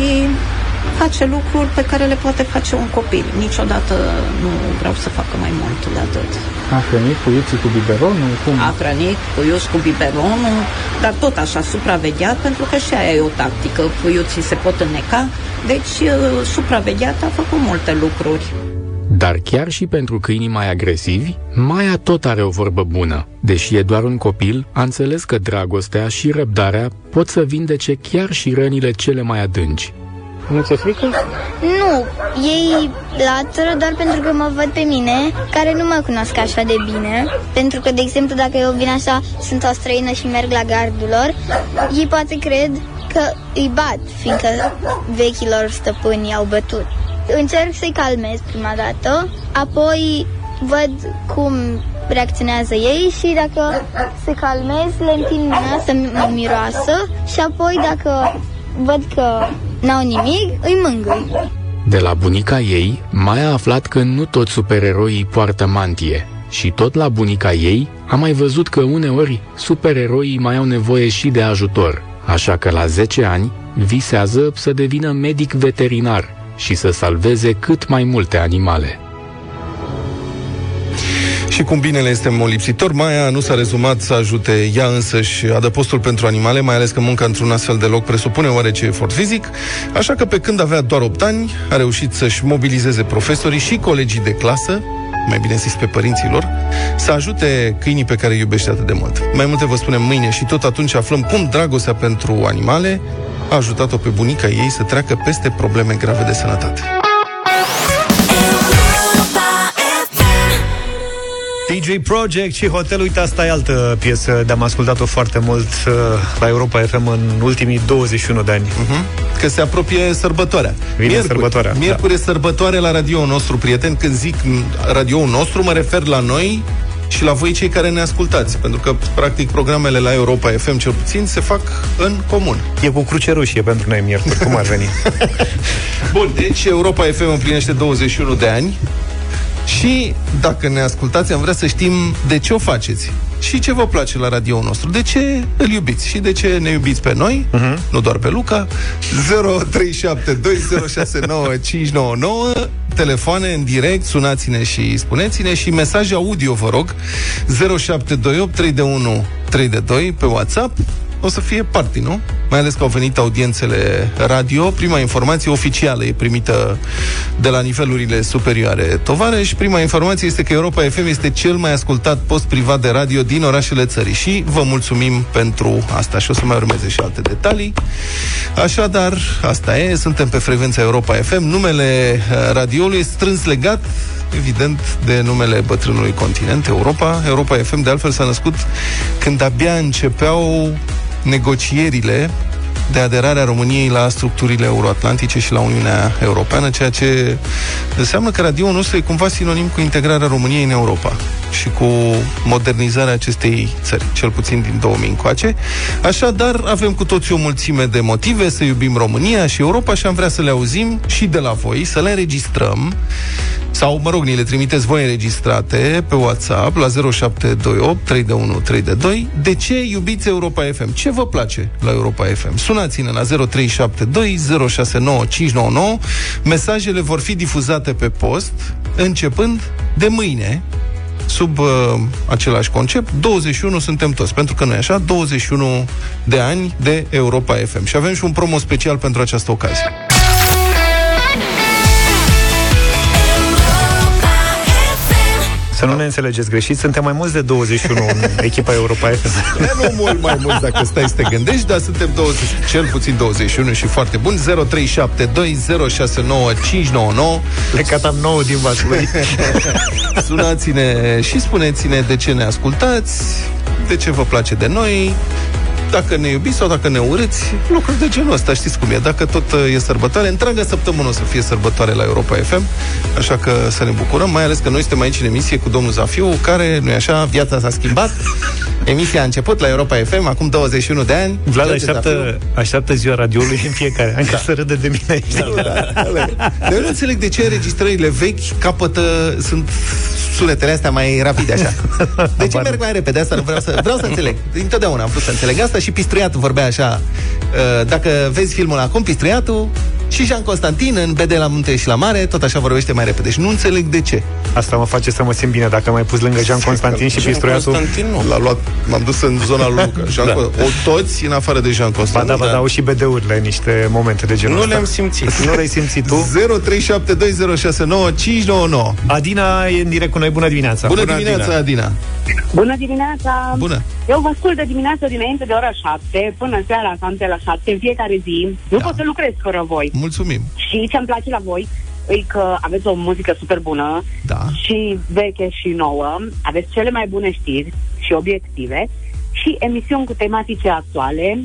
face lucruri pe care le poate face un copil. Niciodată nu vreau să facă mai mult de atât. A hrănit puiuții cu biberonul? Cum? A hrănit puiuți cu biberonul, dar tot așa supravegheat, pentru că și aia e o tactică. Puiuții se pot înneca, deci uh, supravegheat a făcut multe lucruri. Dar chiar și pentru câinii mai agresivi, Maia tot are o vorbă bună. Deși e doar un copil, a înțeles că dragostea și răbdarea pot să vindece chiar și rănile cele mai adânci. Nu ți-e frică? Nu, ei latră doar pentru că mă văd pe mine, care nu mă cunosc așa de bine. Pentru că, de exemplu, dacă eu vin așa, sunt o străină și merg la gardul lor, ei poate cred că îi bat, fiindcă vechilor stăpâni au bătut. Încerc să-i calmez prima dată, apoi văd cum reacționează ei și dacă se calmez, le întind mâna să mă miroasă și apoi dacă văd că n-au nimic, îi mângâi. De la bunica ei, Maia a aflat că nu toți supereroii poartă mantie. Și tot la bunica ei a mai văzut că uneori supereroii mai au nevoie și de ajutor. Așa că la 10 ani visează să devină medic veterinar și să salveze cât mai multe animale. Și cum binele este molipsitor, Maia nu s-a rezumat să ajute ea însăși adăpostul pentru animale, mai ales că munca într-un astfel de loc presupune oarece efort fizic, așa că pe când avea doar 8 ani, a reușit să-și mobilizeze profesorii și colegii de clasă, mai bine zis pe părinții lor, să ajute câinii pe care îi iubește atât de mult. Mai multe vă spunem mâine și tot atunci aflăm cum dragostea pentru animale a ajutat-o pe bunica ei să treacă peste probleme grave de sănătate. DJ Project și Hotel, uite, asta e altă piesă de-am ascultat-o foarte mult uh, la Europa FM în ultimii 21 de ani. Uh-huh. Că se apropie sărbătoarea. Vine sărbătoarea, Miercuri da. e sărbătoare la radio nostru, prieten. Când zic radio nostru, mă refer la noi și la voi cei care ne ascultați. Pentru că, practic, programele la Europa FM, cel puțin, se fac în comun. E cu cruce roșie pentru noi miercuri, cum ar veni? Bun, deci Europa FM împlinește 21 de ani și dacă ne ascultați, am vrea să știm de ce o faceți și ce vă place la radio nostru. De ce îl iubiți și de ce ne iubiți pe noi, uh-huh. nu doar pe Luca. 0372069599 telefoane în direct, sunați-ne și spuneți-ne și mesaje audio, vă rog, 0728 3 de 1 3 de 2 pe WhatsApp o să fie party, nu? Mai ales că au venit audiențele radio. Prima informație oficială e primită de la nivelurile superioare Tovarăș. Prima informație este că Europa FM este cel mai ascultat post privat de radio din orașele țării și vă mulțumim pentru asta și o să mai urmeze și alte detalii. Așadar, asta e, suntem pe frecvența Europa FM. Numele uh, radioului e strâns legat evident, de numele bătrânului continent, Europa. Europa FM, de altfel, s-a născut când abia începeau negocierile de aderarea României la structurile euroatlantice și la Uniunea Europeană, ceea ce înseamnă că radioul nostru e cumva sinonim cu integrarea României în Europa și cu modernizarea acestei țări, cel puțin din 2000 încoace. Așadar, avem cu toții o mulțime de motive să iubim România și Europa și am vrea să le auzim și de la voi, să le înregistrăm sau, mă rog, ni le trimiteți voi înregistrate pe WhatsApp la 0728 3 3 de 2. De ce iubiți Europa FM? Ce vă place la Europa FM? Sunați-ne la 0372 069599. Mesajele vor fi difuzate pe post începând de mâine, sub uh, același concept, 21 suntem toți, pentru că noi așa, 21 de ani de Europa FM. Și avem și un promo special pentru această ocazie. Să nu ne înțelegeți greșit, suntem mai mulți de 21 în echipa Europa FM. nu mult mai mulți dacă stai să te gândești, dar suntem 20, cel puțin 21 și foarte bun. 0372069599. Plecat am 9 din Vaslui. Sunați-ne și spuneți-ne de ce ne ascultați, de ce vă place de noi, dacă ne iubiți sau dacă ne urâți, lucruri de genul ăsta, știți cum e. Dacă tot uh, e sărbătoare, întreaga săptămână o să fie sărbătoare la Europa FM, așa că să ne bucurăm, mai ales că noi suntem aici în emisie cu domnul Zafiu, care, nu așa, viața s-a schimbat. Emisia a început la Europa FM acum 21 de ani. Vlad George așteaptă, așteaptă ziua radioului în fiecare an, ca să râde de mine aici. Da, da, da. Eu nu înțeleg de ce înregistrările vechi capătă, sunt sunetele astea mai rapide așa. De ce merg mai repede? Asta nu vreau să, vreau să înțeleg. Întotdeauna am vrut să înțeleg asta și Pistruiatul vorbea așa. uh, Dacă vezi filmul acum, Pistruiatul și Jean Constantin în BD la munte și la mare, tot așa vorbește mai repede. Și nu înțeleg de ce. Asta mă face să mă simt bine dacă mai pus lângă Jean Constantin și Jean Pistruiatul. Constantin nu. L-a luat, m-am dus în zona lui Luca. Jean Da. da. O toți în afară de Jean Ba Constantin. da, ba da, au și BD-urile în niște momente de genul Nu ăsta. le-am simțit. Nu le-ai simțit tu? 0372069599. Adina e în direct cu noi. Bună dimineața! Bună dimineața, Adina. Bună dimineața! Bună. Eu vă ascult de dimineață dinainte de ora 7 până seara cam de la 7 în fiecare zi. Nu Da. pot să lucrez fără voi. Mulțumim. Și ce-mi place la voi e că aveți o muzică super bună Da. și veche și nouă. Aveți cele mai bune știri și obiective și emisiuni cu tematice actuale.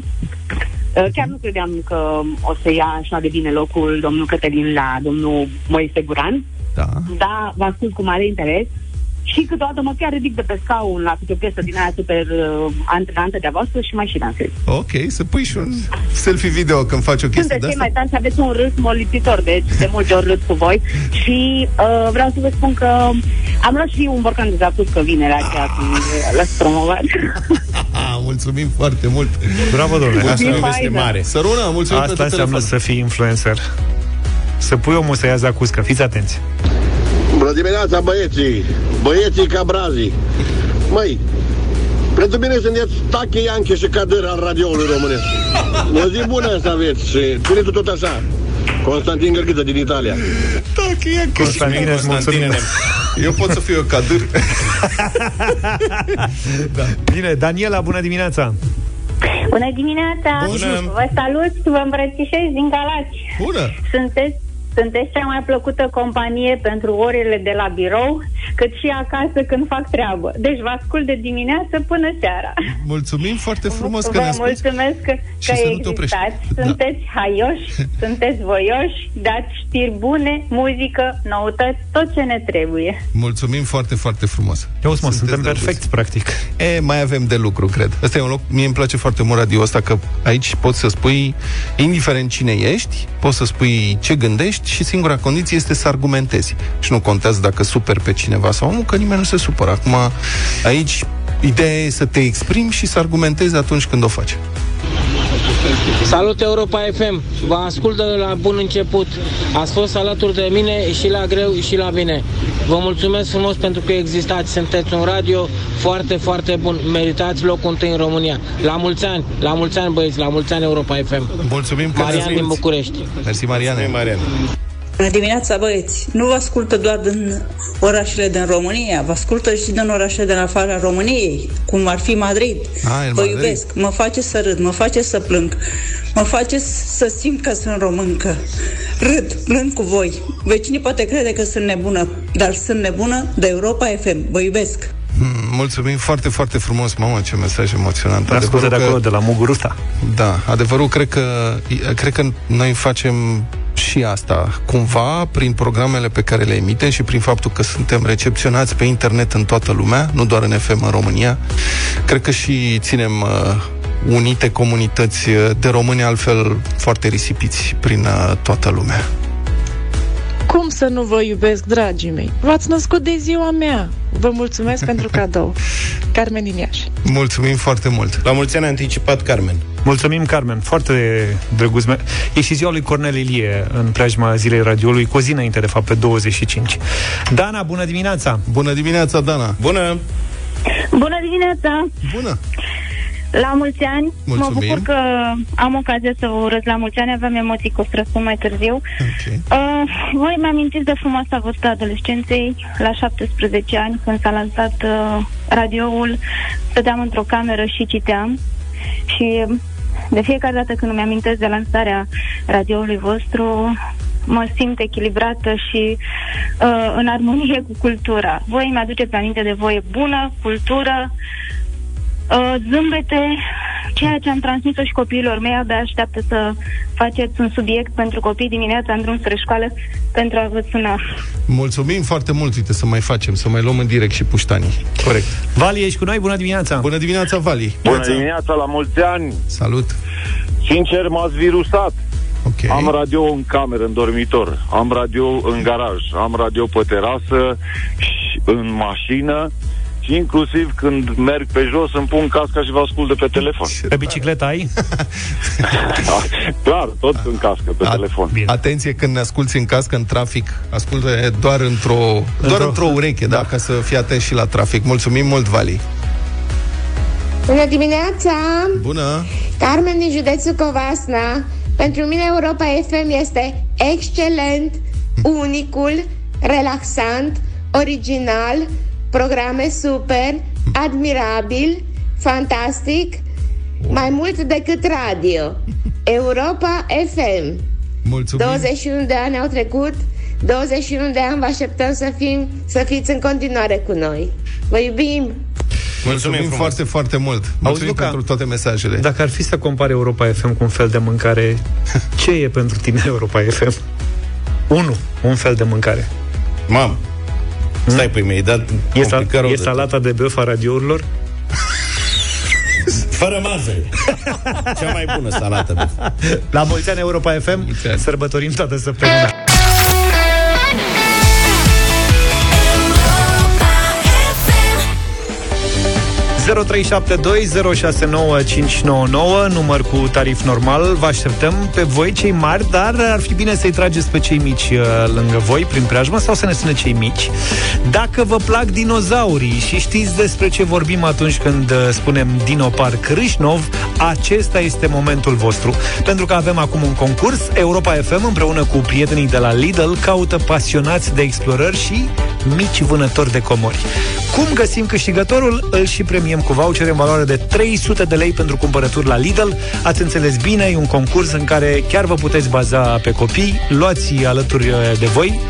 Uh, Chiar nu credeam că o să ia așa de bine locul domnul Cătălin la domnul Moise Guran, Da. dar vă ascult cu mare interes și câteodată mă chiar ridic de pe scaun la câte o piesă din aia super uh, antrenantă de-a voastră și mai și dansez. Ok, să pui și un selfie video când faci o chestie Sunteți de cei asta. mai tari și aveți un râs molipsitor, deci de multe ori râd cu voi. Și uh, vreau să vă spun că am luat și un borcan de zacuscă vinerea aceea când l-ați promovat. Ah, mulțumim foarte mult. Bravo, domnule. Mulțumim, Asta e este faină. mare. Săruna, mulțumim Asta pentru înseamnă telefon. să fii influencer. Să pui omul să ia zacuscă. Fiți atenți. Bună dimineața, băieții! Băieții ca brazii! Măi, pentru mine sunteți Tache, Ianche și Cadâr al radioului românesc. O zi bună să aveți și țineți tot așa. Constantin Gărghiță din Italia. Tache, Ianche Constantine, îți mulțumim. Eu pot să fiu eu cadâr. da. Bine, Daniela, bună dimineața! Bună dimineața! Bună. Vă salut, vă îmbrățișez din Galați. Bună! Sunteți, sunteți cea mai plăcută companie pentru orele de la birou, cât și acasă când fac treabă. Deci vă ascult de dimineață până seara. Mulțumim foarte frumos că ne Vă asculti. mulțumesc că, Și că să nu te oprești. existați. Da. Sunteți haioși, sunteți voioși, dați știri bune, muzică, noutăți, tot ce ne trebuie. Mulțumim foarte, foarte frumos. Eu mă, suntem drăguți. perfecți, practic. E, mai avem de lucru, cred. Ăsta e un loc, mie îmi place foarte mult radio ăsta, că aici poți să spui, indiferent cine ești, poți să spui ce gândești și singura condiție este să argumentezi. Și nu contează dacă super pe cineva sau nu, că nimeni nu se supără. Acum, aici, ideea e să te exprimi și să argumentezi atunci când o faci. Salut Europa FM, vă ascult de la bun început. Ați fost alături de mine și la greu și la bine. Vă mulțumesc frumos pentru că existați, sunteți un radio foarte, foarte bun. Meritați locul întâi în România. La mulți ani, la mulți ani băieți, la mulți ani Europa FM. Mulțumim că Marian ne-ați din asculti. București. Mersi, Mariane. Marian. Bună dimineața, băieți! Nu vă ascultă doar din orașele din România, vă ascultă și din orașele din afara României, cum ar fi Madrid. Ah, în vă Madrid. iubesc, mă face să râd, mă face să plâng, mă face să simt că sunt româncă. Râd, plâng cu voi. Vecinii poate crede că sunt nebună, dar sunt nebună de Europa FM. Vă iubesc! Mm, Mulțumim foarte, foarte frumos, mamă, ce mesaj emoționant. Ne ascultă de Adevărul acolo, de la Muguruța. Da, adevărul cred că, cred că noi facem și asta, cumva, prin programele pe care le emitem și prin faptul că suntem recepționați pe internet în toată lumea, nu doar în FM în România. Cred că și ținem uh, unite comunități uh, de români altfel foarte risipiți prin uh, toată lumea. Cum să nu vă iubesc, dragii mei? V-ați născut de ziua mea. Vă mulțumesc pentru cadou. Carmen din Iași. Mulțumim foarte mult. La mulți ani anticipat, Carmen. Mulțumim, Carmen. Foarte drăguț. me- E și ziua lui Cornel Ilie în preajma zilei radioului, cu o zi înainte, de fapt, pe 25. Dana, bună dimineața! Bună dimineața, Dana! Bună! Bună dimineața! Bună! La mulți ani! Mulțumim. Mă bucur că am ocazia să vă urez la mulți ani. Aveam emoții că o să răspund mai târziu. Okay. Uh, voi mi-amintiți de frumoasa vârstă a adolescenței, la 17 ani, când s-a lansat uh, radioul, stăteam într-o cameră și citeam. Și de fiecare dată când îmi amintesc de lansarea radioului vostru, mă simt echilibrată și uh, în armonie cu cultura. Voi mi-aduceți aminte de voie bună, cultură, uh, zâmbete, ceea ce am transmis-o și copiilor mei, abia așteaptă să faceți un subiect pentru copii dimineața în drum spre școală pentru a vă suna. Mulțumim foarte mult, uite, să mai facem, să mai luăm în direct și puștanii. Corect. Vali, ești cu noi? Bună dimineața! Bună dimineața, Vali! Bună dimineața, la mulți ani! Salut! Sincer, m-ați virusat. Okay. Am radio în cameră, în dormitor, am radio în garaj, am radio pe terasă, și în mașină și inclusiv când merg pe jos îmi pun casca și vă ascult de pe telefon. Pe bicicletă ai? Clar, tot în cască, pe telefon. Bine. Atenție când ne asculti în cască, în trafic, ascultă doar într-o, doar Într-o- într-o ureche, da. ca să fii atent și la trafic. Mulțumim mult, Vali! Bună dimineața! Bună! Carmen din județul Covasna. Pentru mine Europa FM este excelent, unicul, relaxant, original, programe super, admirabil, fantastic, mai mult decât radio. Europa FM. Mulțumim! 21 de ani au trecut, 21 de ani vă așteptăm să, fim, să fiți în continuare cu noi. Vă iubim! Mulțumim frumos. foarte, foarte mult! Mulțumim Luca, pentru toate mesajele. Dacă ar fi să compare Europa FM cu un fel de mâncare, ce e pentru tine Europa FM? 1. Un fel de mâncare. Mam. Stai, păi mi-ai dat E, sal- complicat rău e de salata de băf a radiourilor? Fără mazăre. Cea mai bună salată. bă. La mulți ani Europa FM, sărbătorim toată săptămâna. Număr cu tarif normal. Vă așteptăm pe voi, cei mari, dar ar fi bine să-i trageți pe cei mici uh, lângă voi, prin preajmă, sau să ne sune cei mici. Dacă vă plac dinozaurii și știți despre ce vorbim atunci când uh, spunem Dinoparc Râșnov, acesta este momentul vostru. Pentru că avem acum un concurs, Europa FM împreună cu prietenii de la Lidl caută pasionați de explorări și mici vânători de comori. Cum găsim câștigătorul? Îl și premiem cu voucher în valoare de 300 de lei pentru cumpărături la Lidl. Ați înțeles bine, e un concurs în care chiar vă puteți baza pe copii. Luați alături uh, de voi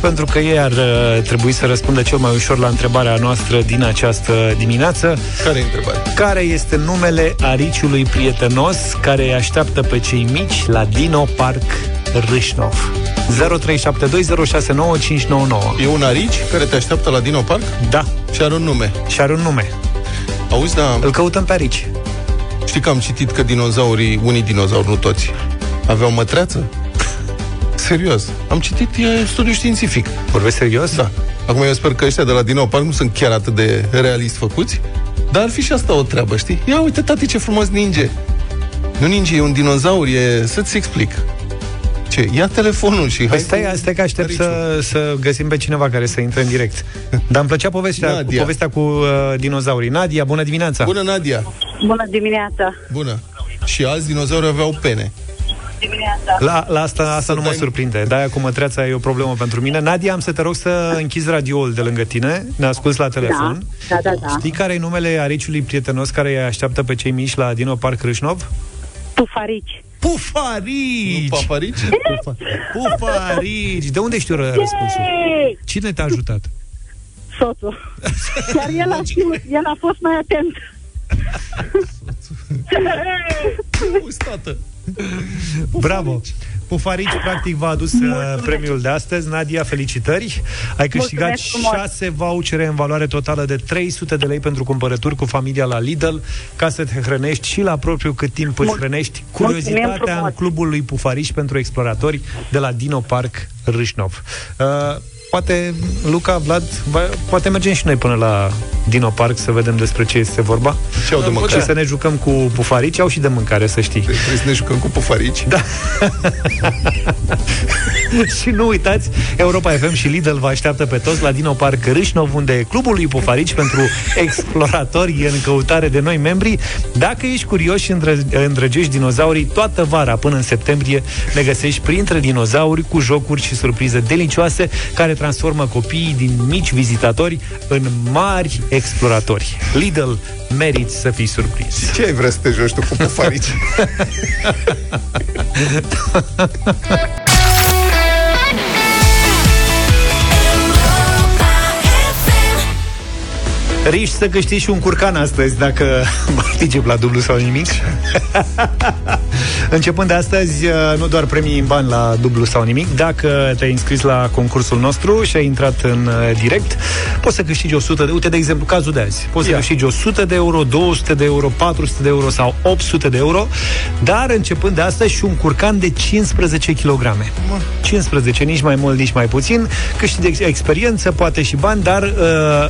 pentru că ei ar uh, trebui să răspundă cel mai ușor la întrebarea noastră din această dimineață. Care e întrebarea? Care este numele ariciului prietenos care îi așteaptă pe cei mici la Dino Park Râșnov? 0372069599 E un arici care te așteaptă la Dino Park? Da. Și are un nume. Și are un nume. Auzi, da... Îl căutăm pe arici. Știi că am citit că dinozaurii, unii dinozauri, nu toți, aveau mătreață? Serios. Am citit, e studiu științific. Vorbești serios? Da. Acum eu sper că ăștia de la Dino Park nu sunt chiar atât de realist făcuți, dar ar fi și asta o treabă, știi? Ia uite, tati, ce frumos ninge. Nu ninge, e un dinozaur, e... Să-ți explic. Ce? Ia telefonul și Păi hai... stai, cu stai că aștept ariciul. să, să găsim pe cineva care să intre în direct. Dar îmi plăcea povestea, cu, Nadia. povestea cu uh, dinozaurii. Nadia, bună dimineața! Bună, Nadia! Bună dimineața! Bună! Și alți dinozauri aveau pene. La, la asta, asta nu mă surprinde. De-aia cu mătreața e o problemă pentru mine. Nadia, am să te rog să închizi radioul de lângă tine. Ne asculți la telefon. Da, da, da. Știi care e numele ariciului prietenos care îi așteaptă pe cei mici la Dino Park Râșnov? Pufarici. Pufarici! Nu paparici? Pufa- Pufarici! De unde știu răspunsul? Cine te-a ajutat? Soțul. Chiar el a știut, el a fost mai atent. Uzi, tată! Bravo! Pufarici, practic, v-a adus uh, premiul de astăzi. Nadia, felicitări! Ai câștigat Mulțumesc frumos. 6 vouchere în valoare totală de 300 de lei pentru cumpărături cu familia la Lidl, ca să te hrănești și la propriu cât timp îți Mul- hrănești. Mulțumim Curiozitatea frumos. în clubul lui Pufarici pentru exploratori de la Dino Park Râșnov. Uh, poate, Luca, Vlad, va, poate mergem și noi până la Dino Park să vedem despre ce este vorba. Ce au de mâncare? Și să ne jucăm cu pufarici, au și de mâncare, să știi. Trebuie să ne jucăm cu pufarici? Da. și nu uitați, Europa FM și Lidl vă așteaptă pe toți la Dino Park Râșnov, unde e clubul lui Pufarici pentru exploratori în căutare de noi membri. Dacă ești curios și îndră- îndrăgești dinozaurii, toată vara până în septembrie ne găsești printre dinozauri cu jocuri și surprize delicioase care transformă copiii din mici vizitatori în mari exploratori. Lidl meriți să fii surprins. Ce ai vrea să te joci tu cu pufarici? Riști să câștigi și un curcan astăzi dacă participi la dublu sau nimic. Începând de astăzi, uh, nu doar premii în bani la dublu sau nimic, dacă te-ai înscris la concursul nostru și ai intrat în uh, direct, poți să câștigi 100 de... Uite, de exemplu, cazul de azi. Poți să Ia. câștigi 100 de euro, 200 de euro, 400 de euro sau 800 de euro, dar începând de astăzi și un curcan de 15 kg. 15, nici mai mult, nici mai puțin. Câștigi ex- experiență, poate și bani, dar uh,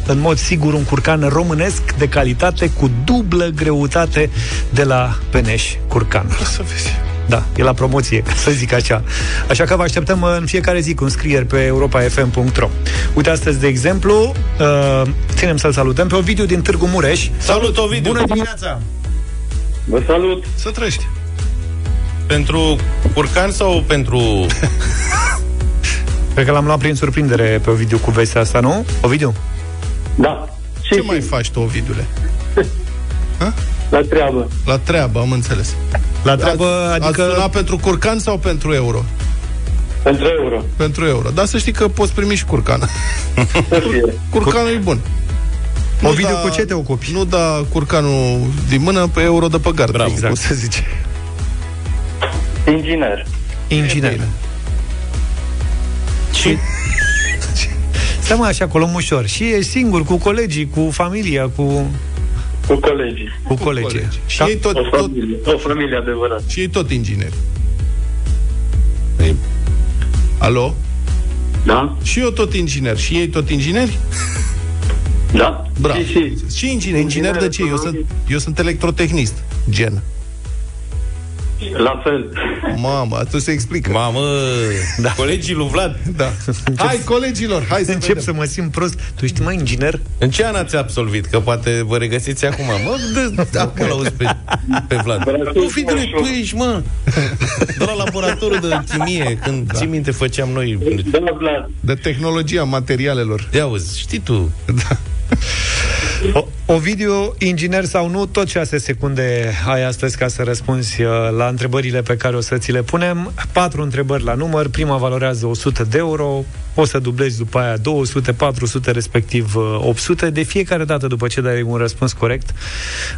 în mod sigur un curcan românesc de calitate cu dublă greutate de la Peneș Curcan. Să vezi. Da, e la promoție, ca să zic așa. Așa că vă așteptăm în fiecare zi cu înscrieri pe europafm.ro. Uite, astăzi, de exemplu, uh, ținem să-l salutăm pe Ovidiu din Târgu Mureș. Salut, Ovidiu! Bună dimineața! Vă salut! Să trăiești. Pentru curcan sau pentru... Cred că l-am luat prin surprindere pe Ovidiu cu vestea asta, nu? Ovidiu? Da. Ce mai faci tu, Ovidiule? La treabă. La treabă, am înțeles. La treabă, Ați adică... sunat pentru curcan sau pentru euro? Pentru euro. Pentru euro. Dar să știi că poți primi și curcan. Curcanul e bun. Ovidiu, da- cu ce te ocupi? Nu da curcanul din mână pe euro de pe gard. Bravo. Exact. Cum se zice. Inginer. Inginer. Și Stai mă așa acolo ușor. Și e singur, cu colegii, cu familia, cu... Cu colegii. Cu colegii. colegi. Și Da? ei tot, O tot, familie, o familie adevărată. și ei tot ingineri. Alo? Da? Și eu tot inginer. Și ei tot ingineri? Da. Bravo. Și, și, Și inginer, inginer de ce? Eu sunt, eu sunt electrotehnist, gen. la fel. Mamă, atunci se explică. Mamă, da. colegii lui Vlad. Da. Hai, colegilor, hai să Încep vedem. să mă simt prost. Tu ești mai inginer? În ce an ați absolvit? Că poate vă regăsiți acum. Mă, dă, acum l-auzi pe, pe Vlad. Nu fi de tu ești, mă. De la laboratorul de chimie, când da. ții minte făceam noi. Da, Vlad. De tehnologia materialelor. Ia auzi, știi tu. Da. O, Ovidiu, inginer sau nu, tot 6 secunde ai astăzi ca să răspunzi uh, la întrebările pe care o să ți le punem. Patru întrebări la număr, prima valorează 100 de euro, o să dublezi după aia 200, 400, respectiv uh, 800. De fiecare dată după ce dai un răspuns corect,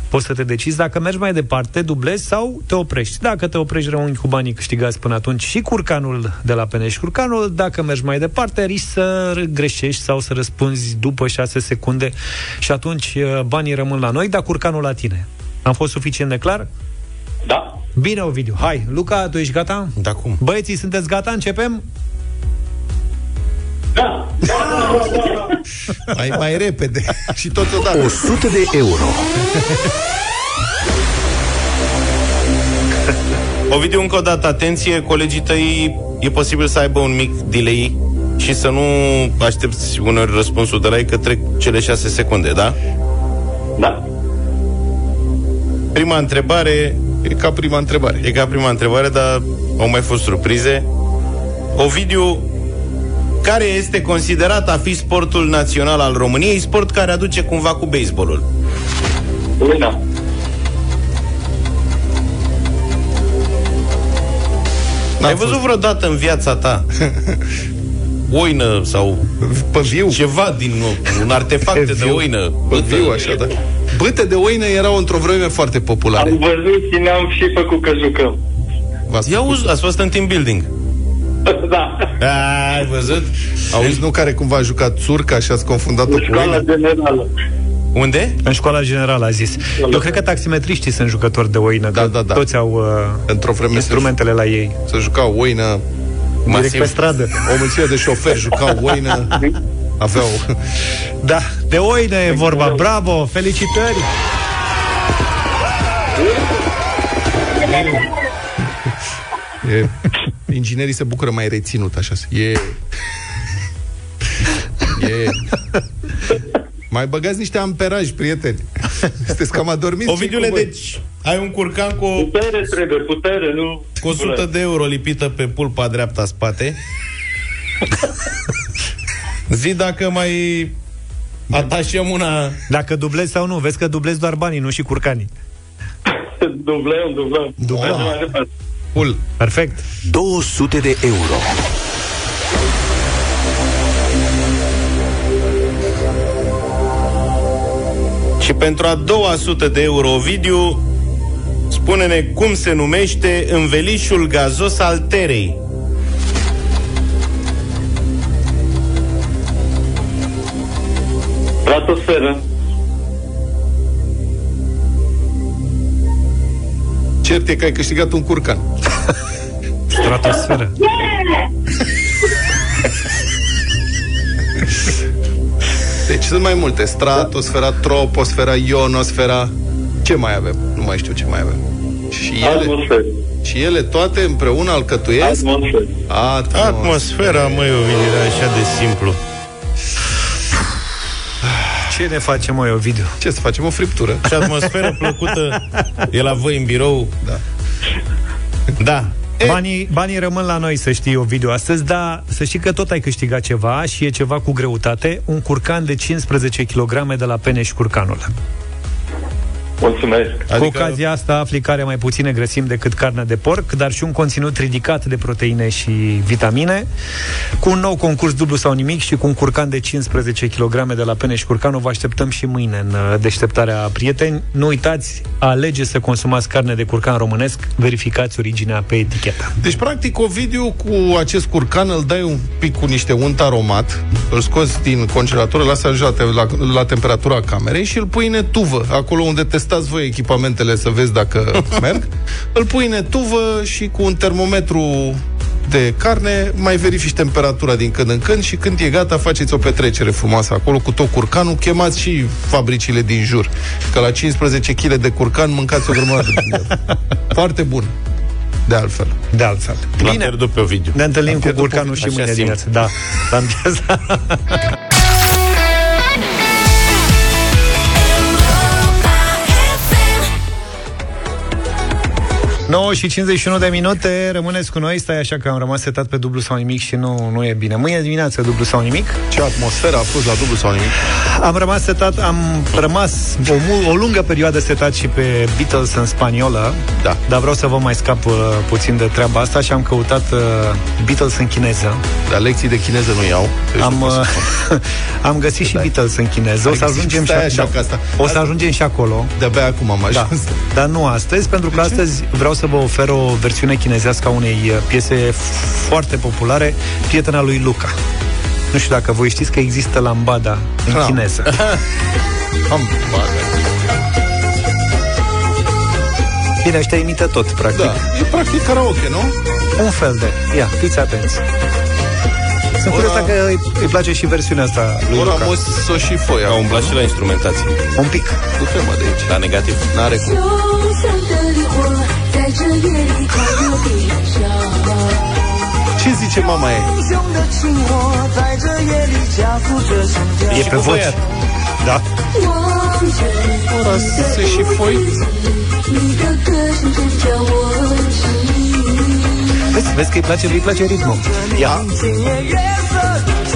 poți să te decizi dacă mergi mai departe, dublezi sau te oprești. Dacă te oprești, rămâni cu banii câștigați până atunci și curcanul de la Peneș Curcanul. Dacă mergi mai departe, riști să greșești sau să răspunzi după 6 secunde și atunci uh, banii rămân la noi, dar curcanul la tine. Am fost suficient de clar? Da. Bine, Ovidiu. Hai, Luca, tu ești gata? Da, cum? Băieții, sunteți gata? Începem? Da. Mai, mai repede. și totodată. 100 de euro. Ovidiu, încă o dată, atenție, colegii tăi e posibil să aibă un mic delay și să nu aștepți uneori răspunsul de la ei că trec cele șase secunde, da? Da. Prima întrebare E ca prima întrebare. e ca prima întrebare, dar au mai fost surprize. Ovidiu, care este considerat a fi sportul național al României, sport care aduce cumva cu baseballul? Uina. N-a Ai fost. văzut vreodată în viața ta oină sau Pe viu. ceva din un artefact Pe de viu. oină? Pe viu, așa, da. Bâte de oină erau într-o vreme foarte populare. Am văzut și ne-am și făcut că jucăm. V-ați Ia făcut? auzi, ați fost în team building. Da. Ai văzut? Auzi, nu care cumva a jucat țurca și ați confundat-o În cu școala oină? generală. Unde? În școala generală a zis. Eu cred că taximetriștii sunt jucători de oină. Da, că da, da. Toți au uh, Într-o vreme se, instrumentele la ei. se juca oină, Direct pe stradă. o mulțime de șoferi jucau oină, aveau... Da, de oină e vorba. Bravo, felicitări! E, inginerii se bucură mai reținut, așa. E... E... Mai băgați niște amperaj, prieteni. Sunteți cam adormiți. Ovidiule, cei cu voi. deci ai un curcan cu, o- Putere trebuie, putere, nu... cu 100 de euro lipită pe pulpa dreapta spate. Zi dacă mai atașăm una... Dacă dublezi sau nu, vezi că dublezi doar banii, nu și curcanii. Dublăm, dublăm. Dublăm. Mergem mai departe. Cool. Perfect. 200 de euro. Și pentru a doua sută de euro, Ovidiu, spune-ne cum se numește învelișul gazos al terei. Stratosferă. Cert e că ai câștigat un curcan. Stratosferă. Deci sunt mai multe. Stratosfera, troposfera, ionosfera. Ce mai avem? Nu mai știu ce mai avem. Și ele, Atmosferă. și ele toate împreună alcătuiesc Atmosferă. atmosfera. Atmosfera, măi, Ovidiu, era așa de simplu. Ce ne facem, măi, Ovidiu? Ce să facem? O friptură. Și atmosferă plăcută e la voi în birou. Da. Da. Banii, banii rămân la noi, să știi, Ovidiu, astăzi, dar să știi că tot ai câștigat ceva și e ceva cu greutate, un curcan de 15 kg de la Peneș Curcanul. Mulțumesc. Adică... Cu ocazia asta afli că are mai puține grăsimi decât carnea de porc, dar și un conținut ridicat de proteine și vitamine. Cu un nou concurs dublu sau nimic și cu un curcan de 15 kg de la Peneș și Curcanul vă așteptăm și mâine în uh, deșteptarea prieteni. Nu uitați, alege să consumați carne de curcan românesc, verificați originea pe etichetă. Deci, practic, Ovidiu, cu acest curcan îl dai un pic cu niște unt aromat, îl scoți din congelator, îl lasă la, la, la temperatura camerei și îl pui în etuvă, acolo unde testați voi echipamentele să vezi dacă merg. Îl pui în etuvă și cu un termometru de carne, mai verifici temperatura din când în când și când e gata, faceți o petrecere frumoasă acolo cu tot curcanul, chemați și fabricile din jur. Că la 15 kg de curcan mâncați o grămadă de el. Foarte bun. De altfel. De altfel. L-am pierdut pe video. Ne întâlnim cu curcanul și mâine dimineață. Da, l-am 9 și 51 de minute, rămâneți cu noi, stai așa că am rămas setat pe dublu sau nimic și nu, nu e bine. Mâine dimineață dublu sau nimic. Ce atmosferă a fost la dublu sau nimic? Am rămas setat, am rămas o, o lungă perioadă setat și pe Beatles în spaniolă, da. dar vreau să vă mai scap uh, puțin de treaba asta și am căutat uh, Beatles în chineză. Dar lecții de chineză nu iau. Am, uh, am găsit și Beatles în chineză. O să ajungem și, așa, da, asta. o să ajungem și acolo. De-abia acum am Da. ajuns. Dar nu astăzi, pentru că astăzi vreau să vă ofer o versiune chinezească a unei uh, piese foarte populare, Prietena lui Luca. Nu știu dacă voi știți că există lambada în Da. chineză. Lambada. Bine, ăștia imită tot, practic. Da, e practic karaoke, nu? Un fel de. Ia, fiți atenți. Sunt curios dacă îi, îi place și versiunea asta lui Ora Luca. mos soș și foia. A umblat și la instrumentație. Un pic. Du-te mă de aici. La negativ. N-are cum. Ce zice mama ei? E pe voce. Da. Ora se și foi. Vezi, vezi că îi place, îi place ritmul. Ia.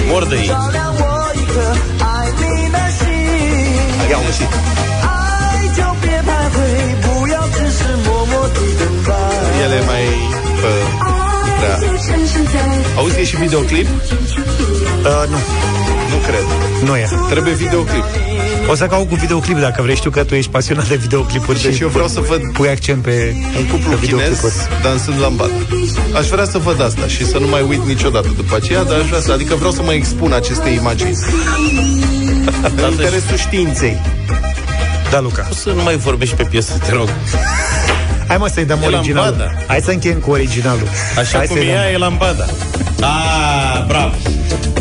Mor de ei. Ia un și. El e mai... Bă, prea... Auzi, e și videoclip? Uh, nu. Nu cred. Nu e. Trebuie videoclip. O să caut cu videoclip dacă vrei. Știu că tu ești pasionat de videoclipuri. Deci eu vreau să văd Pui accent pe, un cuplu pe chinez videoclipuri. dansând lambada. Aș vrea să văd asta și să nu mai uit niciodată după aceea, dar aș vrea să, adică vreau să mă expun aceste imagini. În interesul științei. Da, Luca. O să nu mai vorbești pe piesă, te rog. Hai mă să-i dăm E originalul. lambada. Hai să încheiem cu originalul. Așa Hai cum să-i e dăm. ea, e lambada. Ah, bravo.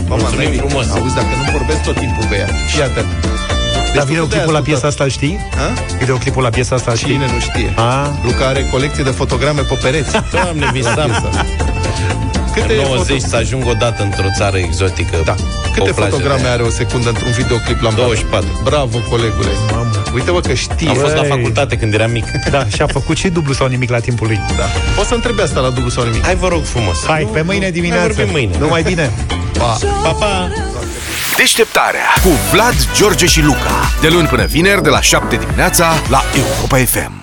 Mama, Mulțumim n-ai- frumos. Auzi, dacă nu vorbesc tot timpul pe ea. Fii atent. Deci Dar tu videoclipul de-aia la piesa ascultat. asta îl știi? Ha? Videoclipul la piesa asta îl știi? Cine nu știe? A? Luca are colecție de fotograme pe pereți. Doamne, visam. Câte, În 90 foto- să ajung o dată într-o țară exotică. da. Câte o plajă fotograme de- are o secundă într-un videoclip la 24. Bravo, colegule. Mamă. Uite, bă, că știi. Am fost la Băi. facultate când eram mic. Da, și a făcut și dublu sau nimic la timpul lui. Da. O să întrebi asta la dublu sau nimic. Hai, vă rog frumos. Hai, pe mâine dimineață. Hai vorbim mâine. Numai bine. Pa. Pa, pa! Deșteptarea cu Vlad, George și Luca. De luni până vineri, de la 7 dimineața, la Europa FM.